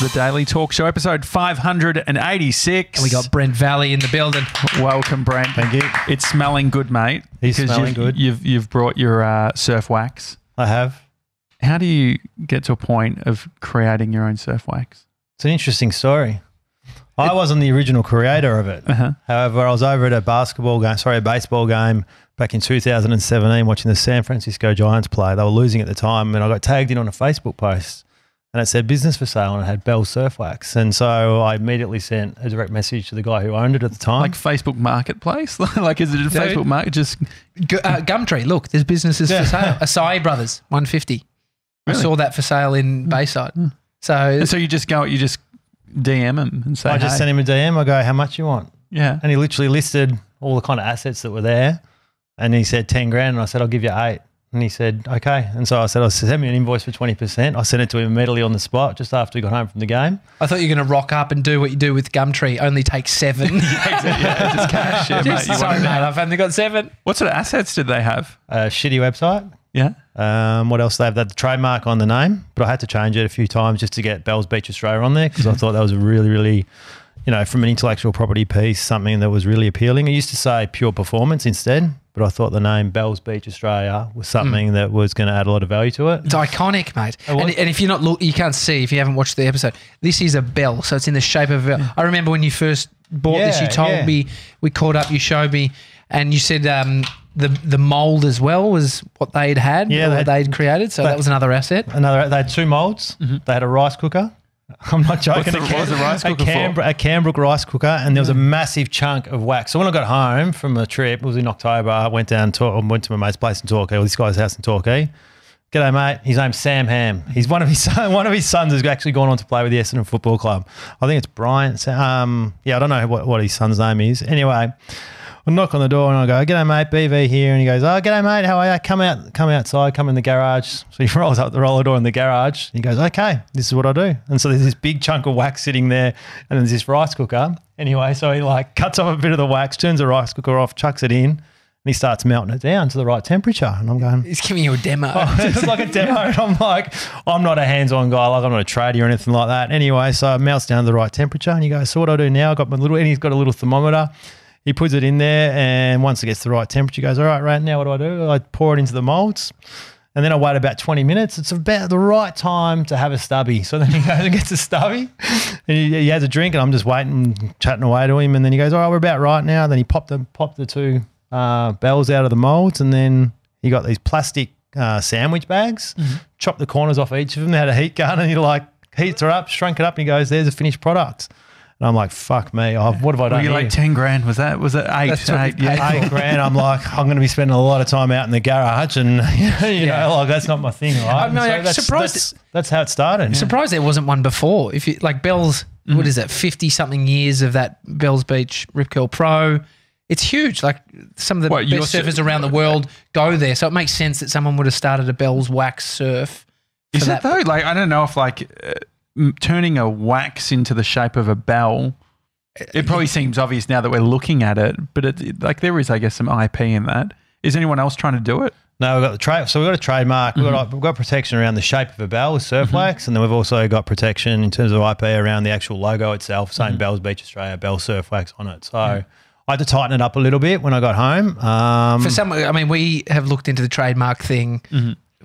the Daily Talk Show, episode 586. And we got Brent Valle in the building. Welcome, Brent. Thank you. It's smelling good, mate. He's 'cause smelling you've, good. You've, you've brought your uh, surf wax. I have. How do you get to a point of creating your own surf wax? It's an interesting story. I wasn't the original creator of it. Uh-huh. However, I was over at a basketball game, sorry, a baseball game back in 2017 watching the San Francisco Giants play. They were losing at the time, and I got tagged in on a Facebook post and it said business for sale and it had Bell Surf Wax. And so I immediately sent a direct message to the guy who owned it at the time. Like Facebook Marketplace? like, is it a Facebook Market? Just Gu- uh, Gumtree, look, there's businesses Yeah. for sale. Acai Brothers, 150. I saw that for sale in Bayside. So, and so you just go, you just DM him and say, I just hey. sent him a DM. I go, how much you want? yeah. And he literally listed all the kind of assets that were there. And he said 10 grand. And I said, I'll give you eight. And he said, okay. And so I said, I'll send me an invoice for 20%. I sent it to him immediately on the spot just after we got home from the game. I thought you were going to rock up and do what you do with Gumtree, only take seven. yeah, just cash. Yeah, mate, you sorry, mate. I've only got seven. What sort of assets did they have? A shitty website. Yeah. Um, what else? They have that the trademark on the name, but I had to change it a few times just to get Bell's Beach Australia on there because I thought that was a really, really, you know, from an intellectual property piece, something that was really appealing. I used to say pure performance instead, but I thought the name Bell's Beach Australia was something that was going to add a lot of value to it. It's iconic, mate. Oh. And, and if you're not look, you can't see if you haven't watched the episode. This is a bell, so it's in the shape of a bell. I remember when you first bought this, you told yeah. me we caught up, you showed me, and you said um, the the mold as well was what they'd had, Yeah, or they what had- they'd created. So they- that was another asset. Another, they had two molds. They had a rice cooker. I'm not joking. the- a, what was the rice a? Canberra, a Canbrook rice cooker, and there was a massive chunk of wax. So when I got home from a trip, it was in October. I went down, to, went to my mate's place in Torquay, or this guy's house in Torquay. G'day, mate. His name's Sam Ham. He's one of his son, one of his sons has actually gone on to play with the Essendon Football Club. I think it's Brian. Um, yeah, I don't know what, what his son's name is. Anyway, I knock on the door and I go, "G'day, mate, BV here." And he goes, "Oh, g'day, mate. How are you? Come out, come outside. Come in the garage." So he rolls up the roller door in the garage. He goes, "Okay, this is what I do." And so there's this big chunk of wax sitting there, and there's this rice cooker. Anyway, so he like cuts off a bit of the wax, turns the rice cooker off, chucks it in, and he starts melting it down to the right temperature. And I'm going, He's giving you a demo. Oh, it's like a demo. And I'm like, I'm not a hands-on guy. Like I'm not a trader or anything like that. Anyway, so it melts down to the right temperature, and he goes, "So what do I do now? I've got my little, and he's got a little thermometer. He puts it in there, and once it gets the right temperature, he goes, "All right, right now, what do I do? I pour it into the molds." And then I wait about 20 minutes. It's about the right time to have a stubby. So then he goes and gets a stubby and he, he has a drink and I'm just waiting, chatting away to him. And then he goes, all right, we're about right now. Then he popped the, popped the two uh, bells out of the molds and then he got these plastic uh, sandwich bags, chopped the corners off each of them. They had a heat gun and he like heats her up, shrunk it up and he goes, there's a finished product. And I'm like, fuck me. Oh, what have I Were done you here? like 10 grand? Was that, was it eight? That's what eight yeah. eight grand. I'm like, I'm going to be spending a lot of time out in the garage, and you Yeah. know, like that's not my thing, right? I'm not- And I'm that's, surprised That's, that's how it started. Surprised there wasn't one before. If you like Bell's, Mm-hmm. what is it, fifty something years of that Bell's Beach Rip Curl Pro. It's huge. Like some of the What, best su- surfers around the world go there, so it makes sense that someone would have started a Bell's Wax Surf. Is for it that- though? Like, I don't know if like uh, m- turning a wax into the shape of a bell. It uh, probably seems obvious now that we're looking at it, but it, it- like there is, I guess, some IP in that. Is anyone else trying to do it? No, we've got the trade. So we've got a trademark. We've, got, mm-hmm. we've got protection around the shape of a bell with mm-hmm. surf wax, and then we've also got protection in terms of IP around the actual logo itself, saying mm-hmm. Bell's Beach Australia, Bell Surf Wax on it. So I had to tighten it up a little bit when I got home. Um, For some, I mean, we have looked into the trademark thing.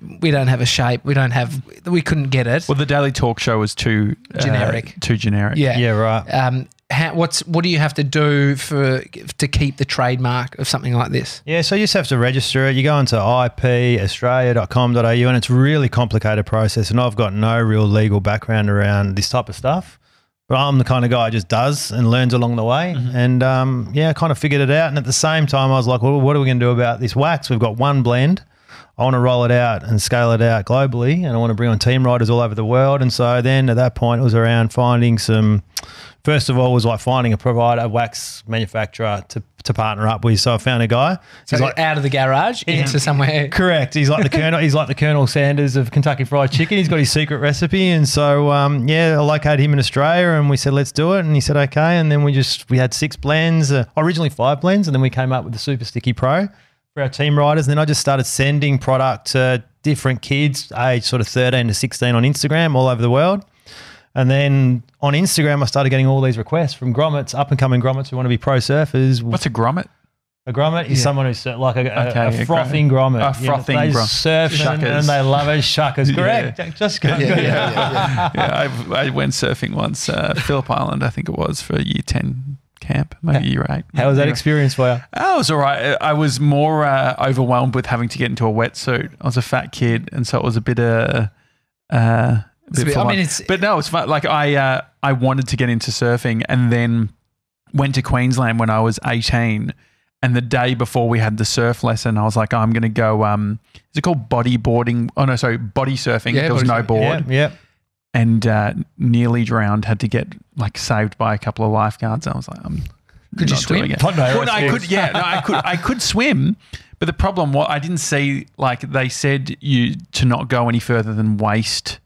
Mm-hmm. We don't have a shape. We don't have. We couldn't get it. Well, the Daily Talk Show was too uh, Generic. too generic. yeah. yeah, right. Um, how, what's what do you have to do for to keep the trademark of something like this? Yeah, so you just have to register it. You go into ipaustralia.com.au and it's a really complicated process. And I've got no real legal background around this type of stuff. But I'm the kind of guy who just does and learns along the way. And um, yeah, I kind of figured it out. And at the same time, I was like, well, what are we going to do about this wax? We've got one blend. I want to roll it out and scale it out globally. And I want to bring on team riders all over the world. And so then at that point, it was around finding some first of all was like finding a provider, a wax manufacturer to, to partner up with. So I found a guy. So He's like, out of the garage into somewhere. correct. He's like the Colonel. He's like the Colonel Sanders of Kentucky Fried Chicken. He's got his secret recipe, and so um, yeah, I located him in Australia, and we said let's do it, and he said okay, and then we just we had six blends, uh, originally five blends, and then we came up with the Super Sticky Pro for our team riders, and then I just started sending product to different kids, age sort of thirteen to sixteen, on Instagram all over the world. And then on Instagram, I started getting all these requests from grommets, up and coming grommets who want to be pro surfers. What's a grommet? A grommet is Yeah. someone who's like a, a, Okay, a a frothing grommet. A You know, frothing they surf and, Shuckers. and they love it. Shuckers, Yeah. correct. Just go. Yeah, yeah, yeah, yeah, I, I went surfing once, uh, Phillip Island, I think it was, for year 10 camp, maybe year 8. How was that Yeah. experience for you? Oh, it was all right. I was more uh, overwhelmed with having to get into a wetsuit. I was a fat kid, and so it was a bit uh, uh, a bit bit- I mean, it's- but no, it's fun. Like I, uh, I wanted to get into surfing, and then went to Queensland when I was eighteen. And the day before we had the surf lesson, I was like, I'm going to go. Um, is it called bodyboarding? Oh no, sorry, body surfing. Yeah, there was no surfing. board, Yeah, yeah. And uh, nearly drowned. Had to get like saved by a couple of lifeguards. I was like, I'm Could you swim? doing it. No Well, no, I could. Yeah, no, I could. I could swim, but the problem was I didn't see like they said you to not go any further than waist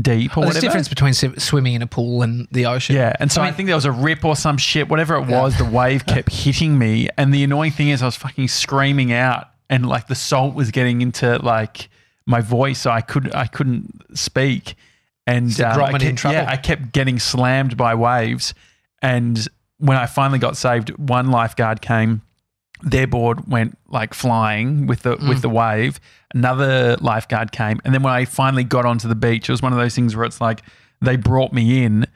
deep or Well, there's a difference between swimming in a pool and the ocean. Yeah, and so I, I think there was a rip or some shit, whatever it Yeah. was. The wave kept hitting me, and the annoying thing is I was fucking screaming out, and like the salt was getting into like my voice, so I could I couldn't speak, and um, I kept, trouble. yeah, I kept getting slammed by waves, and when I finally got saved, one lifeguard came. Their board went like flying with the Mm. with the wave. Another lifeguard came, and then when I finally got onto the beach, it was one of those things where it's like they brought me in,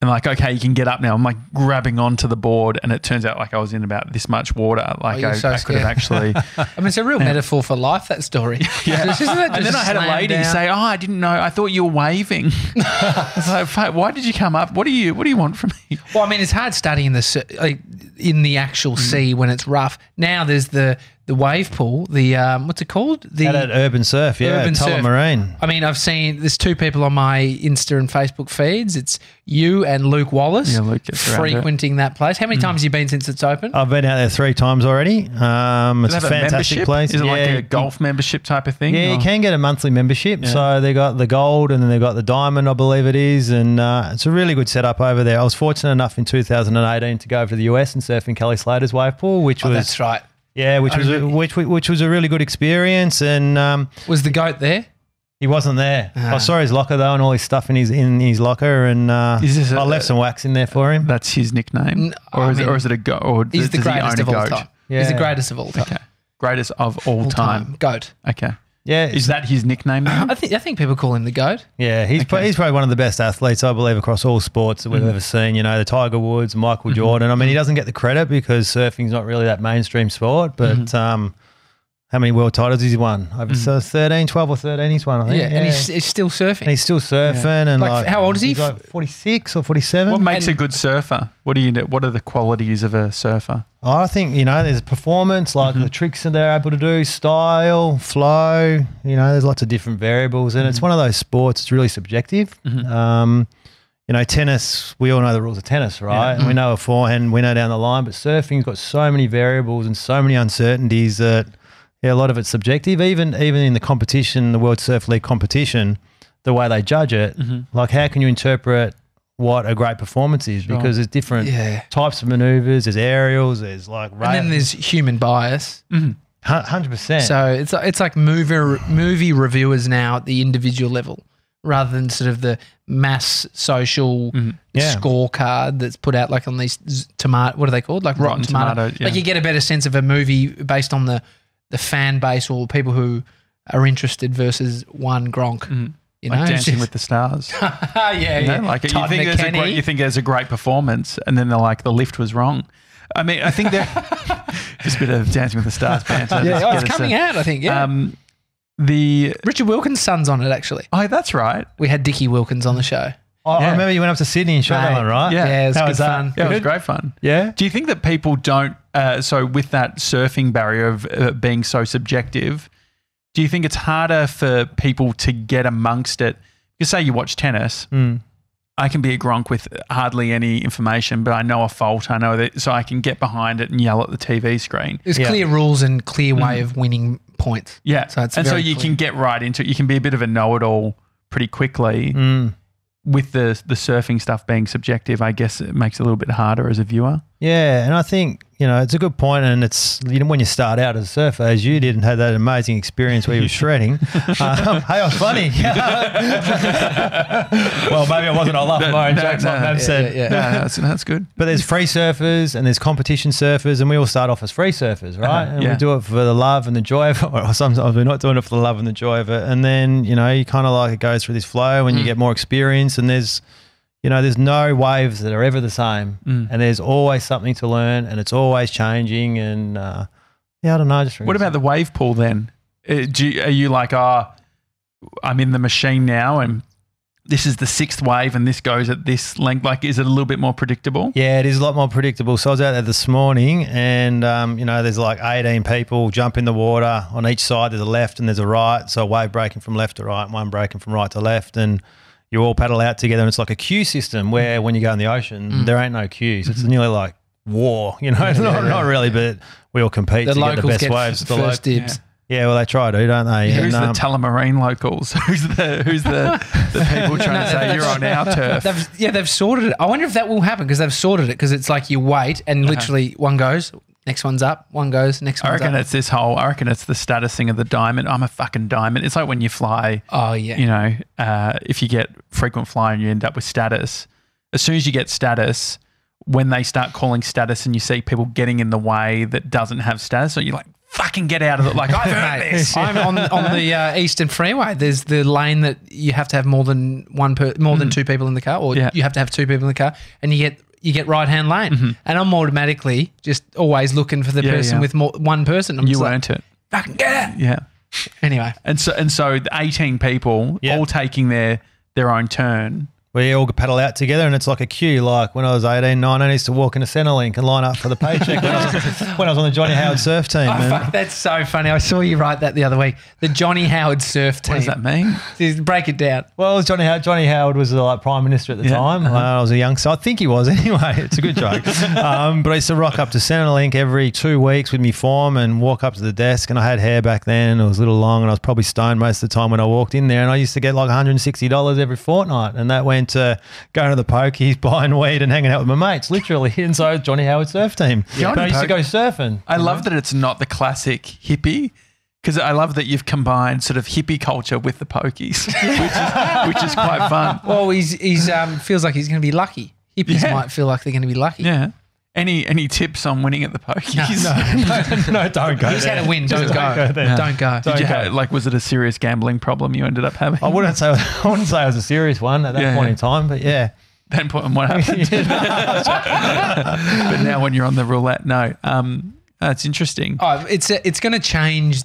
and like, okay, you can get up now. I'm like grabbing onto the board, and it turns out like I was in about this much water. Like oh, you're I, so I could have actually. I mean, it's a real metaphor for life. That story. Yeah. It and then I had a lady down? say, "Oh, I didn't know. I thought you were waving." I was like, "Why did you come up? What do you What do you want from me?" Well, I mean, it's hard studying the like in the actual mm. sea when it's rough. Now there's the the wave pool. The um, what's it called? The At urban surf, yeah, Urban surf. Marine. I mean, I've seen there's two people on my Insta and Facebook feeds. It's you and Luke Wallace Yeah, Luke gets around frequenting that place. How many times have you been since it's open? I've been out there three times already. Um, it's a fantastic membership? place. Is it like Yeah, a golf membership type of thing? Yeah, you or- can get a monthly membership. So they got the gold and then they've got the diamond, I believe it is, and uh, it's a really good setup over there. I was fortunate enough in 2018 to go over to the US and surf in Kelly Slater's wave pool, which oh, was that's right. Yeah, which was a, which which was a really good experience. And um, Was the goat there? he wasn't there. Ah. I saw his locker though, and all his stuff in his in his locker, and uh, Is a- I left some wax in there for him. That's his nickname, or I is, it, or is it a goat? Or He's does, the does he greatest own of all goat? time. He's the greatest of all time. Okay, greatest of all, All time. time. Goat. Okay, Yeah, is that his nickname? Now? I think I think people call him the goat. Yeah, he's pro- he's probably one of the best athletes I believe across all sports that we've mm. ever seen. You know, the Tiger Woods, Michael mm-hmm. Jordan. I mean, he doesn't get the credit because surfing's not really that mainstream sport. But mm-hmm. um, how many world titles has he won? Over mm. so 13, 12 or thirteen. He's won. I think. Yeah, and he's, he's still surfing. And he's still surfing. And Like, like, how old is he? Like forty six or forty seven. what makes and- a good surfer? What do you? What are the qualities of a surfer? I think you know there's performance, like mm-hmm. the tricks that they're able to do, style, flow. You know, there's lots of different variables, and it's mm-hmm. one of those sports. It's really subjective. Mm-hmm. Um, you know, tennis. We all know the rules of tennis, right? And we know a forehand, we know down the line. But surfing's got so many variables and so many uncertainties that yeah, a lot of it's subjective. Even even in the competition, the World Surf League competition, the way they judge it, mm-hmm. like how can you interpret what a great performance is? Because there's different Yeah. types of maneuvers. There's aerials. There's like And then there's human bias. Mm-hmm. hundred percent. So it's it's like movie movie reviewers now at the individual level, rather than sort of the mass social mm-hmm. Yeah. scorecard that's put out like on these tomato. What are they called? Like Rotten, Rotten Tomato. Tomato, yeah. Like you get a better sense of a movie based on the the fan base or people who are interested versus one Gronk. You know, Like It's Dancing just- with the Stars. yeah, You yeah. know, like you think, there's a great, you think there's a great performance, and then they're like the lift was wrong. I mean, I think that just a bit of Dancing with the Stars banter. yeah, oh, it's coming uh, out. I think. Yeah, Um, the Richard Wilkins' son's on it. Actually, oh, that's right. we had Dickie Wilkins on the show. I, I remember you went up to Sydney and shot that Mate. one, right? Yeah. Yeah, it was How good was fun. Yeah, it was great fun. Yeah. Do you think that people don't? Uh, so with that surfing barrier of uh, being so subjective, do you think it's harder for people to get amongst it? Because say you watch tennis, Mm. I can be a gronk with hardly any information, but I know a fault. I know that, so I can get behind it and yell at the TV screen. There's Yeah. clear rules and clear way of winning points. Yeah, So it's and so you clear. can get right into it. You can be a bit of a know-it-all pretty quickly. Mm. With the the surfing stuff being subjective, I guess it makes it a little bit harder as a viewer. Yeah, and I think you know it's a good point, and it's you know when you start out as a surfer, as you did, and had that amazing experience where you were shredding. Um, hey, I was funny. well, maybe I wasn't. I love my own No, jokes, like no, yeah, said. yeah. No, that's, that's good. But there's free surfers and there's competition surfers, and we all start off as free surfers, right? Uh-huh, and yeah. we do it for the love and the joy of it. Or sometimes we're not doing it for the love and the joy of it. And then, you know, you kind of like it goes through this flow and you get more experience. And there's, you know, there's no waves that are ever the same. And there's always something to learn and it's always changing. And uh, yeah, I don't know. I just What about the wave pool then? Uh, do you, are you like, oh, I'm in the machine now and this is the sixth wave and this goes at this length? Like, is it a little bit more predictable? Yeah, it is a lot more predictable. So I was out there this morning, and um, you know, there's like 18 people jump in the water on each side. There's a left and there's a right. So a wave breaking from left to right, and one breaking from right to left, and you all paddle out together. And it's like a queue system where when you go in the ocean, there ain't no queues. It's nearly like war, you know. not, not really, but we all compete The to get the best get waves. f- The first lo- dibs. yeah, well, they try to, don't they? Who's And, the um, Tullamarine locals? Who's the who's the, the people trying to say you're on our turf? They've, yeah, they've sorted it. I wonder if that will happen because they've sorted it because it's like you wait and literally one goes, next one's up, one goes, next one. I reckon up. it's this whole. I reckon it's the status thing of the diamond. I'm a fucking diamond. It's like when you fly. oh yeah, You know, uh, if you get frequent flyer and you end up with status, as soon as you get status, when they start calling status and you see people getting in the way that doesn't have status, so you're like, fucking get out of it. Like I've earned Mate, this. I'm on on the uh, Eastern Freeway. There's the lane that you have to have more than one per, more than two people in the car, or Mm. Yeah. you have to have two people in the car, and you get you get right hand lane. And I'm automatically just always looking for the Mm-hmm. Yeah, person yeah. with more one person. I'm You just like, it. fucking get out. Yeah. Anyway, And so and so the 18 people Yeah. all taking their their own turn. We all paddle out together and it's like a queue. Like when I was 18, 19, I used to walk into Centrelink and line up for the paycheck when, I was, when I was on the Johnny Howard surf team. oh, fuck, that's so funny. I saw you write that the other week. The Johnny Howard surf team. What does that mean? Just break it down. Well, it was Johnny Howard, Johnny Howard was the like prime minister at the Yeah, time. uh-huh. when I was a youngster. I think he was anyway. It's a good joke. um, but I used to rock up to Centrelink every two weeks with me form and walk up to the desk. And I had hair back then. It was a little long, and I was probably stoned most of the time when I walked in there. And I used to get like 160 dollars every fortnight, and that went to going to the pokies, buying weed, and hanging out with my mates, literally. And so Johnny Howard surf team. Johnny But I used to go surfing. I love that it's not the classic hippie because I love that you've combined sort of hippie culture with the pokies, which is which is quite fun. Well, he's he's um feels like he's going to be lucky. Hippies Yeah. might feel like they're going to be lucky. Yeah. Any any tips on winning at the pokies? no, no, no, don't go He's there. had a win. Don't Just go. go there. Don't go. Did you Okay. have, like was it a serious gambling problem you ended up having? I wouldn't say I wouldn't say it was a serious one at that Yeah, point yeah. in time, but yeah. Then put and what happened? but now when you're on the roulette, no. Um, that's interesting. Oh, it's it's going to change.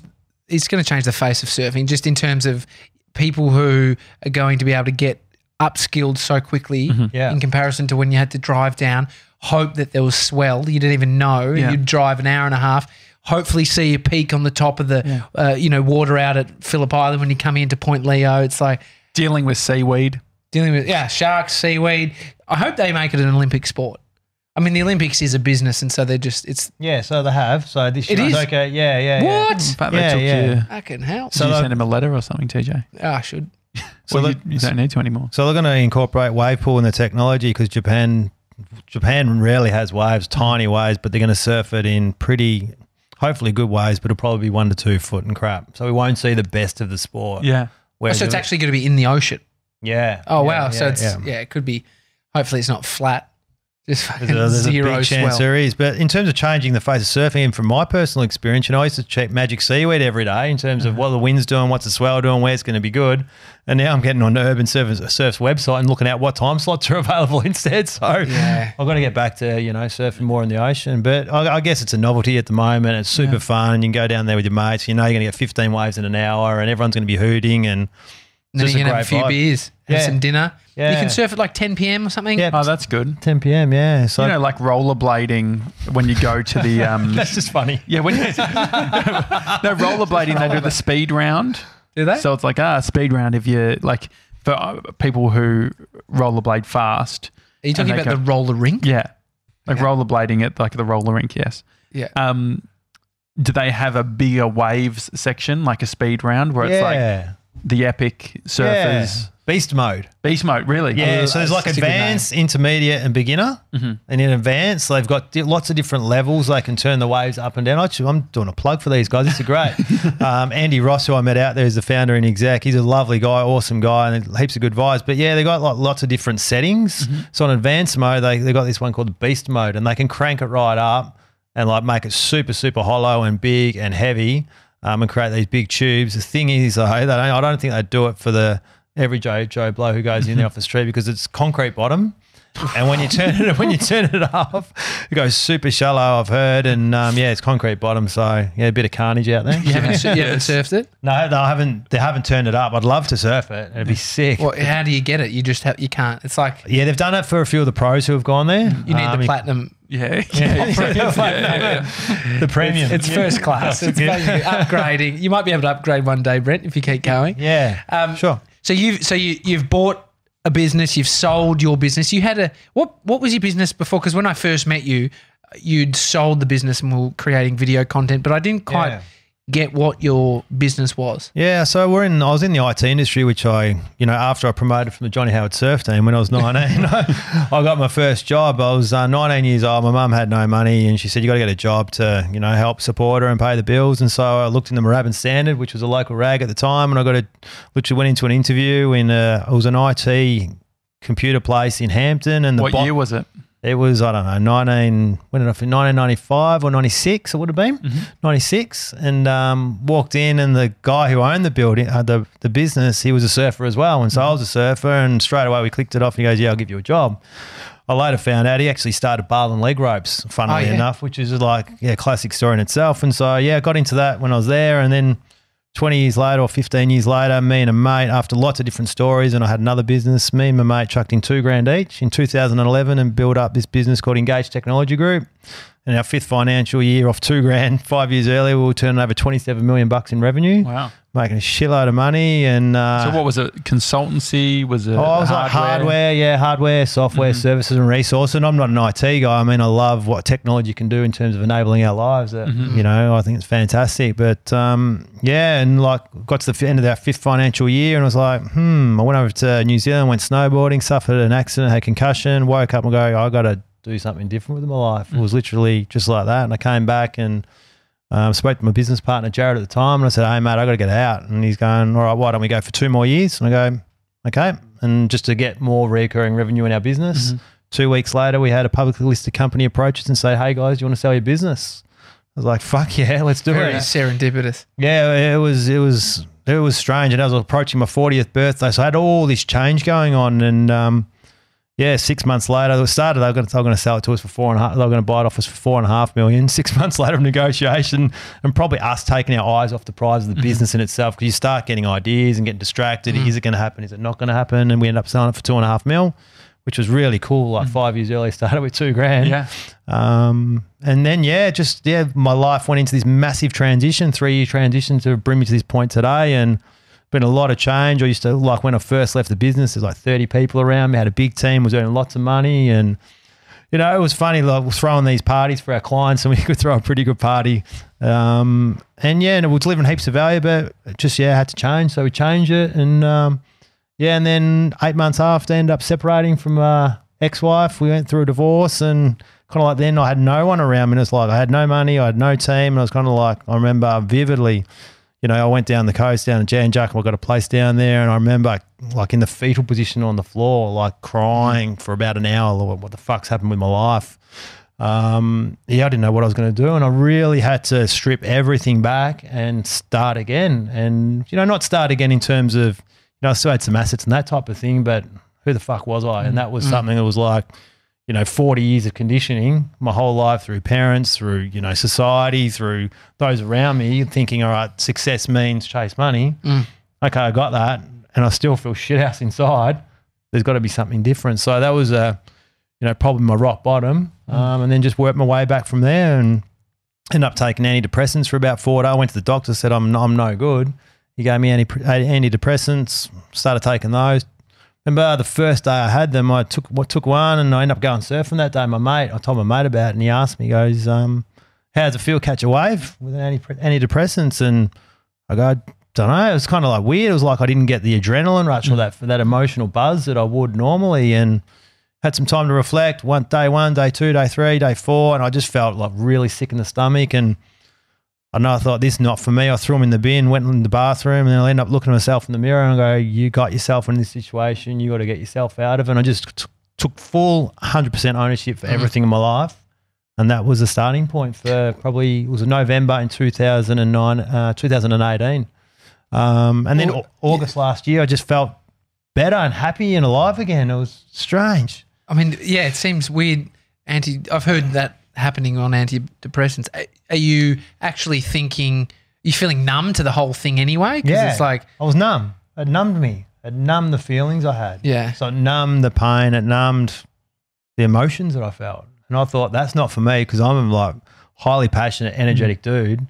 It's going to change the face of surfing, just in terms of people who are going to be able to get upskilled so quickly Yeah. in comparison to when you had to drive down. Hope that there was swell you didn't even know. Yeah. You'd drive an hour and a half. Hopefully, see a peak on the top of the, uh, you know, water out at Phillip Island when you come into Point Leo. It's like Dealing with seaweed. dealing with yeah sharks, seaweed. I hope they make it an Olympic sport. I mean, the Olympics is a business, and so they're just it's Yeah, so they have. So this It year is? okay. Yeah, yeah. yeah. what But Yeah, they took yeah. you. fucking hell. Did So you send him a letter or something, TJ? Oh, I should. So Well, you, you don't need to anymore. So they're going to incorporate wave pool in the technology because Japan, Japan rarely has waves, tiny waves, but they're going to surf it in pretty, hopefully good waves, but it'll probably be one to two foot and crap. So we won't see the best of the sport. Yeah. Oh, so it's actually going to be in the ocean. yeah. Oh yeah, wow! so it's yeah. yeah. it could be. Hopefully, it's not flat. Just fucking There's a, there's zero a big chance there is. But in terms of changing the face of surfing, and from my personal experience, you know, I used to check Magic Seaweed every day in terms of what the wind's doing, what's the swell doing, where it's going to be good. And now I'm getting on the Urban Surf's, Surf's website and looking at what time slots are available instead. So Yeah. I've got to get back to, you know, surfing more in the ocean. But I, I guess it's a novelty at the moment. It's super fun. And you can go down there with your mates. You know, you're going to get 15 waves in an hour and everyone's going to be hooting. And And then just you a can have a great few vibe. beers, have Yeah. some dinner. You Yeah. can surf at like 10 p.m. or something. Yeah. Oh, that's good. 10 p.m. Yeah. So You know, like rollerblading when you go to the um, that's just funny. yeah when you no rollerblading they do the speed round. Do they? So it's like ah speed round if you like for uh, people who rollerblade fast. Are you talking and they about go- the roller rink? Yeah, like Okay. rollerblading at like the roller rink. Yes. Yeah. Um, do they have a bigger waves section like a speed round where it's like yeah. The epic surfers? beast mode. Beast mode, really? Yeah, Oh, so there's like that's a good name. advanced, intermediate, and beginner. And in advanced, they've got di- lots of different levels. They can turn the waves up and down. Actually, I'm doing a plug for these guys. This is great. um, Andy Ross, who I met out there, is the founder and exec. He's a lovely guy, awesome guy, and heaps of good vibes. But yeah, they've got like lots of different settings. So on advanced mode, they they got this one called beast mode, and they can crank it right up and like make it super super hollow and big and heavy. Um, and create these big tubes. The thing is, though, they don't, I don't think they do it for the every Joe Joe blow who goes in there off the street because it's concrete bottom. And when you turn it when you turn it off, it goes super shallow. I've heard, and um, yeah, it's concrete bottom. So yeah, a bit of carnage out there. You haven't, you haven't surfed it? No, they haven't. They haven't turned it up. I'd love to surf it. It'd be sick. Well, how do you get it? You just have, you can't. It's like Yeah, they've done it for a few of the pros who have gone there. you need Um, the platinum. Yeah. Yeah, yeah. the premium. It's first class. It's basically upgrading. You might be able to upgrade one day, Brent, if you keep going. yeah, Um, sure. So you've so you you've bought a business, you've sold your business. You had a what what was your business before? Because when I first met you, you'd sold the business and were creating video content, but I didn't quite Yeah. Get what your business was. Yeah, so we're in. I was in the IT industry, which I, you know, after I promoted from the Johnny Howard Surf team when I was nineteen, I got my first job. I was uh, nineteen years old. My mum had no money, and she said, "You got to get a job to, you know, help support her and pay the bills." And so I looked in the Moorabbin Standard, which was a local rag at the time, and I got a, literally went into an interview in. A, it was an IT computer place in Hampton, and the What bo- year was it? It was, I don't know, 19, when did I fin 1995 or 96, it would have been, 96. And um, walked in, and the guy who owned the building, uh, the, the business, he was a surfer as well. And so I was a surfer, and straight away we clicked it off, and he goes, Yeah, I'll give you a job. I later found out he actually started bar and leg ropes, funnily Oh, yeah. enough, which is like, yeah, classic story in itself. And so, yeah, I got into that when I was there. And then 20 years later or 15 years later, me and a mate, after lots of different stories, and I had another business, me and my mate chucked in two grand each in 2011 and built up this business called NGage Technology Group. And our fifth financial year off two grand, five years earlier, we were turning over 27 million bucks in revenue, Wow. making a shitload of money. And uh, So what was it? Consultancy? Was it Oh, I was like hardware, yeah, hardware, software, services, and resources. And I'm not an IT guy. I mean, I love what technology can do in terms of enabling our lives. Uh, You know, I think it's fantastic. But um, yeah, and like got to the end of our fifth financial year, and I was like, hmm. I went over to New Zealand, went snowboarding, suffered an accident, had concussion, woke up and go, I got to do something different with my life. It was literally just like that. And I came back and um, spoke to my business partner Jarrod at the time, and I said, "Hey mate, I got to get out." And he's going, "All right, why don't we go for two more years?" And I go, "Okay." And just to get more recurring revenue in our business. Two weeks later, we had a publicly listed company approach us and say, "Hey guys, you want to sell your business?" I was like, "Fuck yeah, let's do Very it." serendipitous. Yeah, it was it was it was strange, and as I was approaching my fortieth birthday, so I had all this change going on, and um, yeah, six months later, it started. They were going to, they were going to sell it to us for four and a half. They were going to buy it off us for four and a half million. Six months later of negotiation, and probably us taking our eyes off the prize of the mm-hmm. business in itself, because you start getting ideas and getting distracted. Mm-hmm. Is it going to happen? Is it not going to happen? And we end up selling it for two and a half mil, which was really cool. Like mm-hmm. five years earlier, started with two grand. Yeah. Um, and then yeah, just yeah, my life went into this massive transition, three year transition to bring me to this point today, and been a lot of change. I used to like when I first left the business, there's like 30 people around me, had a big team, was earning lots of money, and you know it was funny like throwing these parties for our clients, and we could throw a pretty good party. Um, and yeah, and we were delivering heaps of value, but just yeah, had to change, so we changed it, and um, yeah, and then eight months after, ended up separating from uh, ex-wife. We went through a divorce, and kind of like then I had no one around me. It's like I had no money, I had no team, and I was kind of like I remember vividly. You know, I went down the coast down to Jan Juc, and I got a place down there, and I remember like in the fetal position on the floor, like crying for about an hour. Like, what the fuck's happened with my life? Um, yeah, I didn't know what I was going to do, and I really had to strip everything back and start again. And you know, not start again in terms of you know, I still had some assets and that type of thing, but who the fuck was I? And that was something that was like, you know, 40 years of conditioning my whole life through parents, through, you know, society, through those around me, thinking, all right, success means chase money. Okay, I got that. And I still feel shit house inside. There's got to be something different. So that was a, you know, probably my rock bottom. Um, and then just worked my way back from there and ended up taking antidepressants for about four days. I went to the doctor, said I'm, I'm no good. He gave me anti, antidepressants, started taking those. Remember the first day I had them, I took what took one and I ended up going surfing that day. My mate, I told my mate about it and he asked me, he goes, um, how does it feel catch a wave with an anti, antidepressants? And I go, don't know. It was kind of like weird. It was like I didn't get the adrenaline rush or that for that emotional buzz that I would normally, and had some time to reflect. One day one, day two, day three, day four, and I just felt like really sick in the stomach. And I know I thought this is not for me. I threw them in the bin, went in the bathroom, and then I ended up looking at myself in the mirror and I go, "You got yourself in this situation. You got to get yourself out of." it. And I just t- took full hundred percent ownership for everything in my life. And that was the starting point for probably it was November in 2009, uh, 2018. Um, and then Well, Au- August last year, I just felt better and happy and alive again. It was strange. I mean, yeah, it seems weird. Anti, I've heard that happening on antidepressants. Are- Are you actually thinking? you're you feeling numb to the whole thing anyway? Because Yeah. it's like, I was numb. It numbed me. It numbed the feelings I had. Yeah. So it numbed the pain. It numbed the emotions that I felt. And I thought that's not for me because I'm like highly passionate, energetic dude.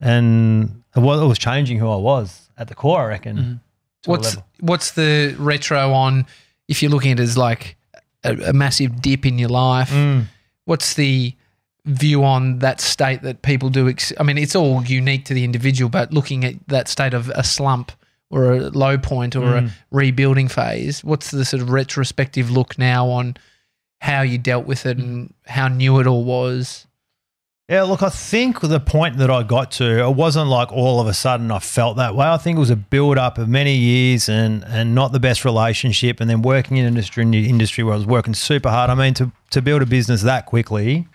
And it was, it was changing who I was at the core, I reckon. a what's what's the retro on? If you're looking at it as like a, a massive dip in your life, Mm. What's the view on that state that people do? Ex- I mean, it's all unique to the individual, but looking at that state of a slump or a low point or Mm. a rebuilding phase, what's the sort of retrospective look now on how you dealt with it and how new it all was? Yeah, look, I think the point that I got to, it wasn't like all of a sudden I felt that way. I think it was a build up of many years and and not the best relationship, and then working in industry in the industry where I was working super hard. I mean, to to build a business that quickly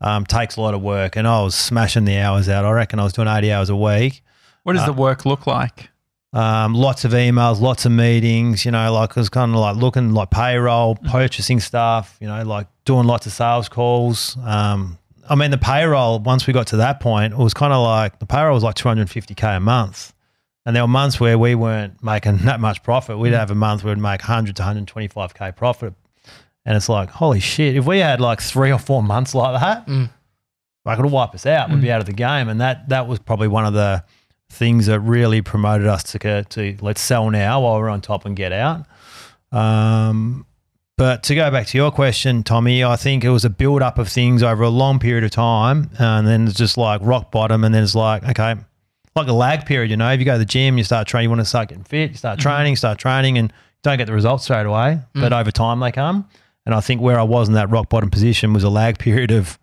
um, takes a lot of work, and I was smashing the hours out. I reckon I was doing eighty hours a week. What does the work look like? Um, lots of emails, lots of meetings. You know, like I was kind of like looking like payroll, purchasing stuff. You know, like doing lots of sales calls. Um, I mean, the payroll. Once we got to that point, it was kind of like the payroll was like two hundred fifty k a month, and there were months where we weren't making that much profit. We'd have a month where we'd make hundred to hundred twenty five k profit, and it's like holy shit! If we had like three or four months like that, Mm. like it'll wipe us out. We'd be out of the game, and that that was probably one of the things that really promoted us to to let's sell now while we're on top and get out. Um, but to go back to your question, Tommy, I think it was a build up of things over a long period of time, and then it's just like rock bottom, and then it's like okay, like a lag period. You know, if you go to the gym, you start training, you want to start getting fit, you start mm-hmm. training, start training, and don't get the results straight away, mm. but over time they come. And I think where I was in that rock bottom position was a lag period of,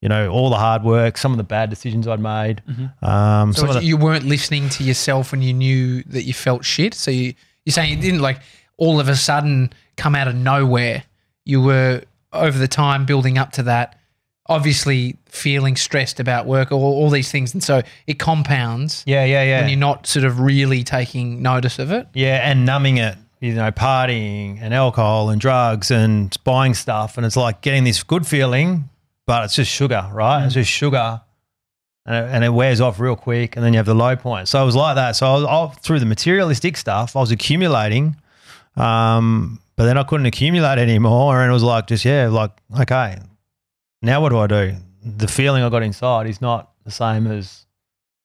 you know, all the hard work, some of the bad decisions I'd made. Mm-hmm. Um, So the- you weren't listening to yourself when you knew that you felt shit. So you you're saying it didn't like all of a sudden come out of nowhere. You were over the time building up to that, obviously feeling stressed about work, all, all these things, and so it compounds yeah, yeah, yeah. when you're not sort of really taking notice of it. Yeah, and numbing it, you know, partying and alcohol and drugs and buying stuff. And it's like getting this good feeling, but it's just sugar, right? It's just sugar. And it, and it wears off real quick. And then you have the low point. So it was like that. So I was through the materialistic stuff, I was accumulating. Um, but then I couldn't accumulate anymore. And it was like, just, yeah, like, okay, now what do I do? The feeling I got inside is not the same as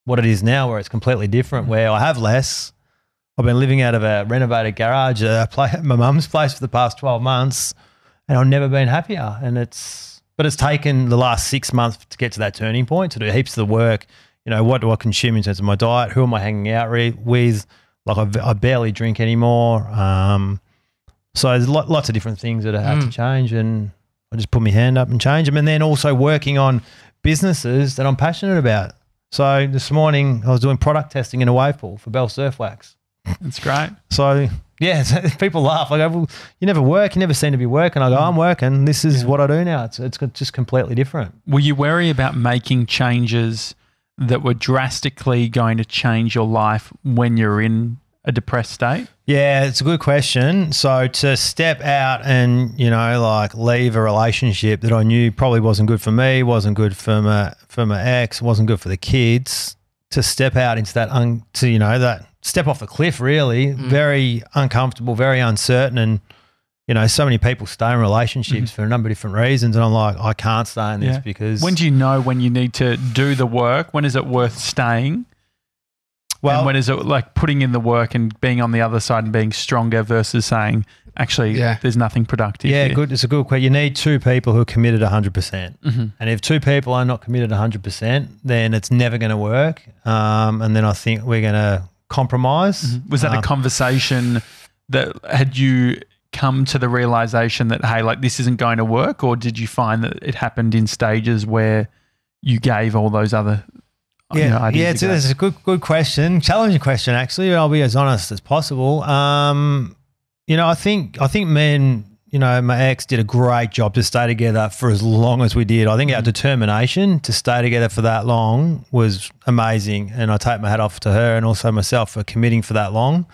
what it is now, where it's completely different, where I have less. I've been living out of a renovated garage at my mum's place for the past 12 months, and I've never been happier. And it's, but it's taken the last six months to get to that turning point, to do heaps of the work. You know, what do I consume in terms of my diet? Who am I hanging out re- with? Like, I, I barely drink anymore. Um, so there's lot, lots of different things that I have to mm. change, and I just put my hand up and change them. And then also working on businesses that I'm passionate about. So this morning I was doing product testing in a wave pool for Bell Surf Wax. It's great. So yeah, people laugh. I go, well, you never work. You never seem to be working. I go, mm. I'm working. This is what I do now. It's it's just completely different. Were you wary about making changes that were drastically going to change your life when you're in a depressed state? Yeah, it's a good question. So to step out and you know like leave a relationship that I knew probably wasn't good for me, wasn't good for my for my ex, wasn't good for the kids. To step out into that un, to you know that step off the cliff really mm. very uncomfortable, very uncertain, and you know so many people stay in relationships mm-hmm. for a number of different reasons, and I'm like I can't stay in this Yeah. because When do you know when you need to do the work? When is it worth staying? Well and when is it like putting in the work and being on the other side and being stronger versus saying, actually, Yeah. there's nothing productive. Yeah, here. good. It's a good question. You need two people who are committed 100%. percent Mhm. And if two people are not committed 100%, then it's never going to work. Um, and then I think we're going to compromise. Was that Uh, a conversation that had you come to the realization that hey, like this isn't going to work, or did you find that it happened in stages where you gave all those other you know, Yeah, yeah, it's, a it's a good, good question, challenging question. Actually, I'll be as honest as possible. Um, you know, I think, I think, me and you know, my ex did a great job to stay together for as long as we did. I think our Mm-hmm. determination to stay together for that long was amazing, and I take my hat off to her and also myself for committing for that long.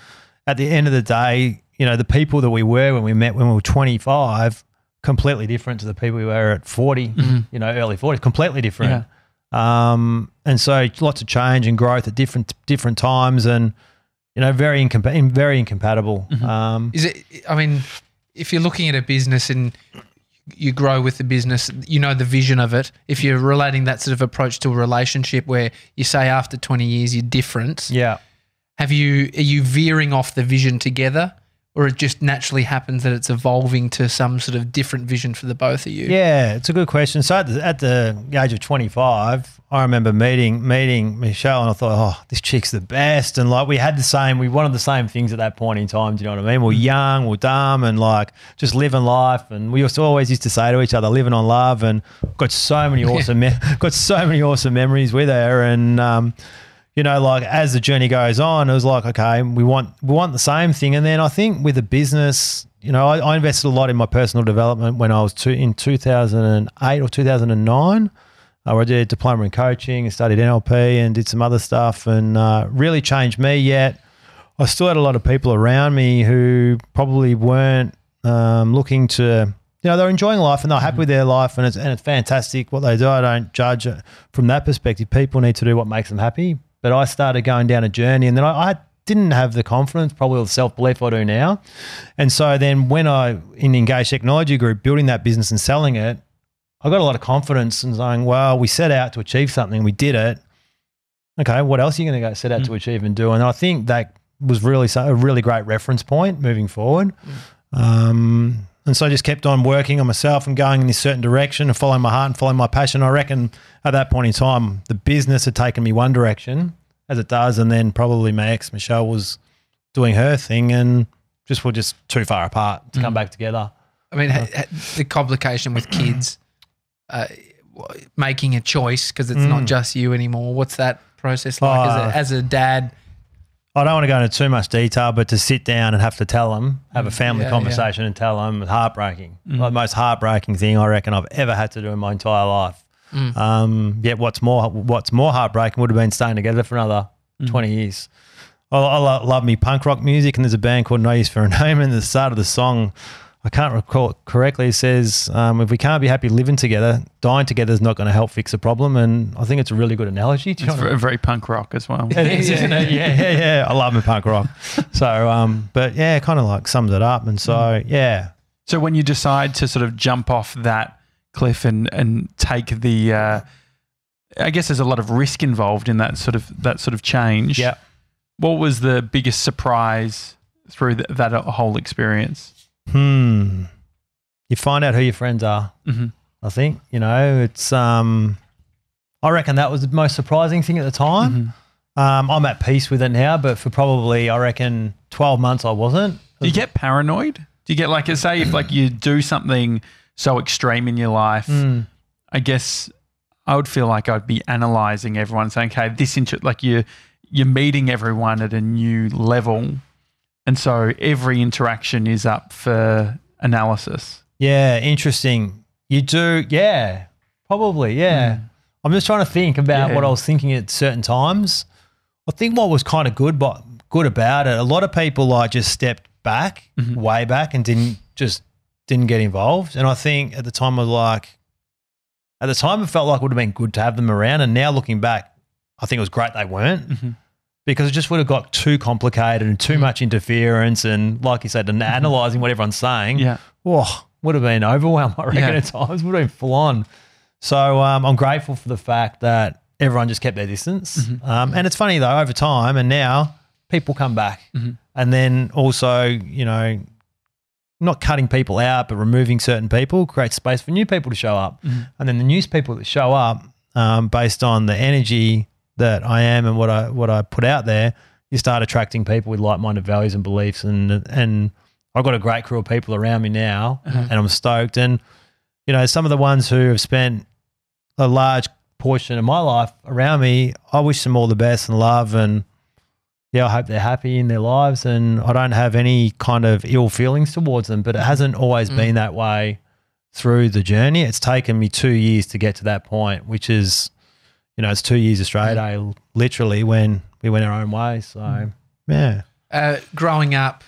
At the end of the day, you know, the people that we were when we met when we were twenty five, completely different to the people we were at 40 You know, early forties, completely different. Um, and so lots of change and growth at different different times, and you know, very incompa- very incompatible. Um, Is it? I mean, if you're looking at a business and you grow with the business, you know the vision of it. If you're relating that sort of approach to a relationship where you say after 20 years you're different, yeah. have you are you veering off the vision together, or it just naturally happens that it's evolving to some sort of different vision for the both of you? Yeah, it's a good question. So at the, at the age of 25, I remember meeting meeting Michelle, and I thought, oh, this chick's the best. And like we had the same, we wanted the same things at that point in time. Do you know what I mean? We're young, we're dumb, and like just living life. And we used to always used to say to each other, living on love. And got so many awesome, me- got so many awesome memories with her. And um, you know, like as the journey goes on, it was like, okay, we want we want the same thing. And then I think with the business, you know, I, I invested a lot in my personal development when I was two, in 2008 or 2009. Uh, I did a diploma in coaching and studied NLP and did some other stuff and uh, really changed me. Yet I still had a lot of people around me who probably weren't um, looking to, you know, they're enjoying life and they're happy with their life and it's, and it's fantastic what they do. I don't judge it from that perspective. People need to do what makes them happy. But I started going down a journey and then I, I didn't have the confidence, probably the self belief I do now. And so then when I, in NGage Technology Group, building that business and selling it, I got a lot of confidence and saying, well, we set out to achieve something, we did it. Okay, what else are you going to go set out to achieve and do? And I think that was really a really great reference point moving forward. Um, and so I just kept on working on myself and going in this certain direction and following my heart and following my passion. I reckon at that point in time, the business had taken me one direction, as it does, and then probably my ex Michelle was doing her thing, and just we're just too far apart to come back together. I mean, the complication with kids uh, making a choice because it's not just you anymore. What's that process like Uh, as, a, as a dad? I don't want to go into too much detail, but to sit down and have to tell them, have a family Mm, Yeah, conversation and tell them, heartbreaking. Like the most heartbreaking thing I reckon I've ever had to do in my entire life. Mm. Um, yet what's more, what's more heartbreaking would have been staying together for another Mm. twenty years. I, I lo- love me punk rock music, and there's a band called No Use for a Name, and the start of the song. I can't recall it correctly. It says, um, "If we can't be happy living together, dying together is not going to help fix a problem." And I think it's a really good analogy. Do you know It's very, very punk rock as well. it is, isn't it? Yeah, yeah, yeah. I love my punk rock. So, um, but yeah, it kind of like sums it up. And so, yeah, So when you decide to sort of jump off that cliff and and take the, uh, I guess there's a lot of risk involved in that sort of that sort of change. yeah. What was the biggest surprise through th- that whole experience? Hmm. You find out who your friends are. hmm I think you know it's. Um, I reckon that was the most surprising thing at the time. Um, I'm at peace with it now, but for probably I reckon 12 months I wasn't. Do you get paranoid? Do you get like, say, if like you do something so extreme in your life, Mm. I guess I would feel like I'd be analyzing everyone, saying, "Okay, this inter- like you you're meeting everyone at a new level, and so every interaction is up for analysis." Yeah, interesting. You do, yeah, probably, yeah. I'm just trying to think about Yeah. what I was thinking at certain times. I think what was kind of good, but good about it, a lot of people like just stepped back, way back, and didn't just didn't get involved. And I think at the time I was like, at the time it felt like it would have been good to have them around. And now looking back, I think it was great they weren't Mhm. Because it just would have got too complicated and too much interference. And like you said, and analyzing what everyone's saying Yeah, oh, would have been overwhelmed, I reckon, Yeah. at times. Would have been full on. So um, I'm grateful for the fact that everyone just kept their distance. Mm-hmm. Um, and it's funny, though, over time, and now people come back. Mm-hmm. And then also, you know, not cutting people out, but removing certain people creates space for new people to show up. Mm-hmm. And then the news people that show up um, based on the energy that I am and what I what I put out there, you start attracting people with like-minded values and beliefs, and and I've got a great crew of people around me now, and I'm stoked. And you know, some of the ones who have spent a large portion of my life around me, I wish them all the best and love, and yeah, I hope they're happy in their lives, and I don't have any kind of ill feelings towards them. But it hasn't always Mm. been that way through the journey. It's taken me two years to get to that point, which is, you know, it's two years Australia, literally, when we went our own way. So, yeah. Uh, growing up,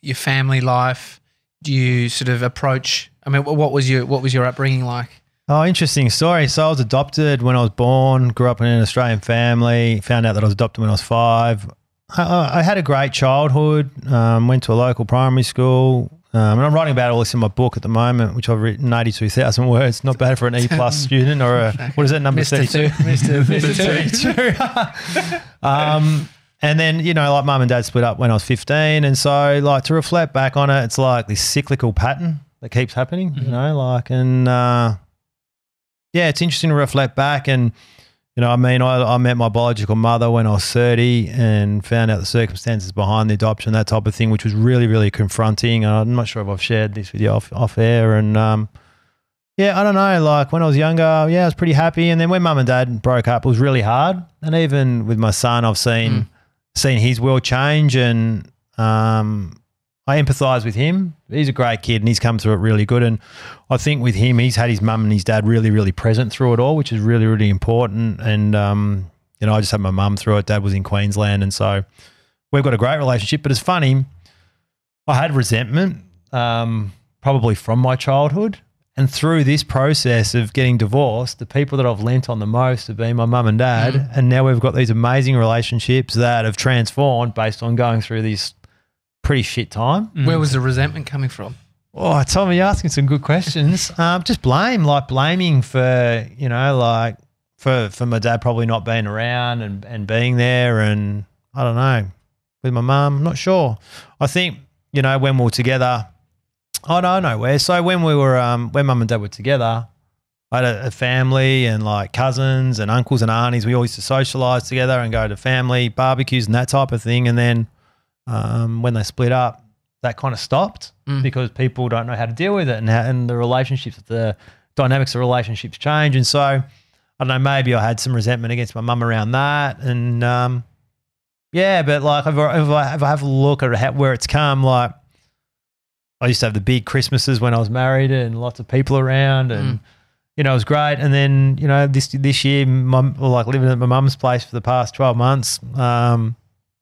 your family life, do you sort of approach? I mean, what was your what was your upbringing like? Oh, interesting story. So I was adopted when I was born, grew up in an Australian family, found out that I was adopted when I was five. I, I had a great childhood, um, went to a local primary school. Um, and I'm writing about all this in my book at the moment, which I've written 82,000 words. Not bad for an E plus student or a, what is that, number Mr. 32? Mr. Mr. 32. um, and then, you know, like mum and dad split up when I was 15. And so, like, to reflect back on it, it's like this cyclical pattern that keeps happening, you know, like, and uh, yeah, it's interesting to reflect back. And, you know, I mean, I, I met my biological mother when I was 30 and found out the circumstances behind the adoption, that type of thing, which was really, really confronting. And I'm not sure if I've shared this with you off, off air. And, um, yeah, I don't know. Like when I was younger, yeah, I was pretty happy. And then when mum and dad broke up, it was really hard. And even with my son, I've seen seen his world change, and um, I empathise with him. He's a great kid, and he's come through it really good. And I think with him, he's had his mum and his dad really, really present through it all, which is really, really important. And um, you know, I just had my mum through it. Dad was in Queensland, and so we've got a great relationship. But it's funny, I had resentment, um, probably from my childhood. And through this process of getting divorced, the people that I've lent on the most have been my mum and dad. And now we've got these amazing relationships that have transformed based on going through this pretty shit time. Where was the resentment coming from? Oh, Tommy, you're asking some good questions. um, just blame, like blaming for, you know, like for for my dad probably not being around and, and being there. And I don't know, with my mum, not sure. I think, you know, when we were together, I don't know where. So when we were, um, when mum and dad were together, I had a, a family and like cousins and uncles and aunties. We all used to socialize together and go to family barbecues and that type of thing. And then um, when they split up, that kind of stopped Mm. because people don't know how to deal with it and, how, and the relationships, the dynamics of relationships change. And so I don't know, maybe I had some resentment against my mum around that. And um, yeah, but like if I, if I, if I have a look at how, where it's come, like I used to have the big Christmases when I was married and lots of people around and. Mm. You know, it was great, and then you know this this year, mum, well, like living at my mum's place for the past twelve months, um,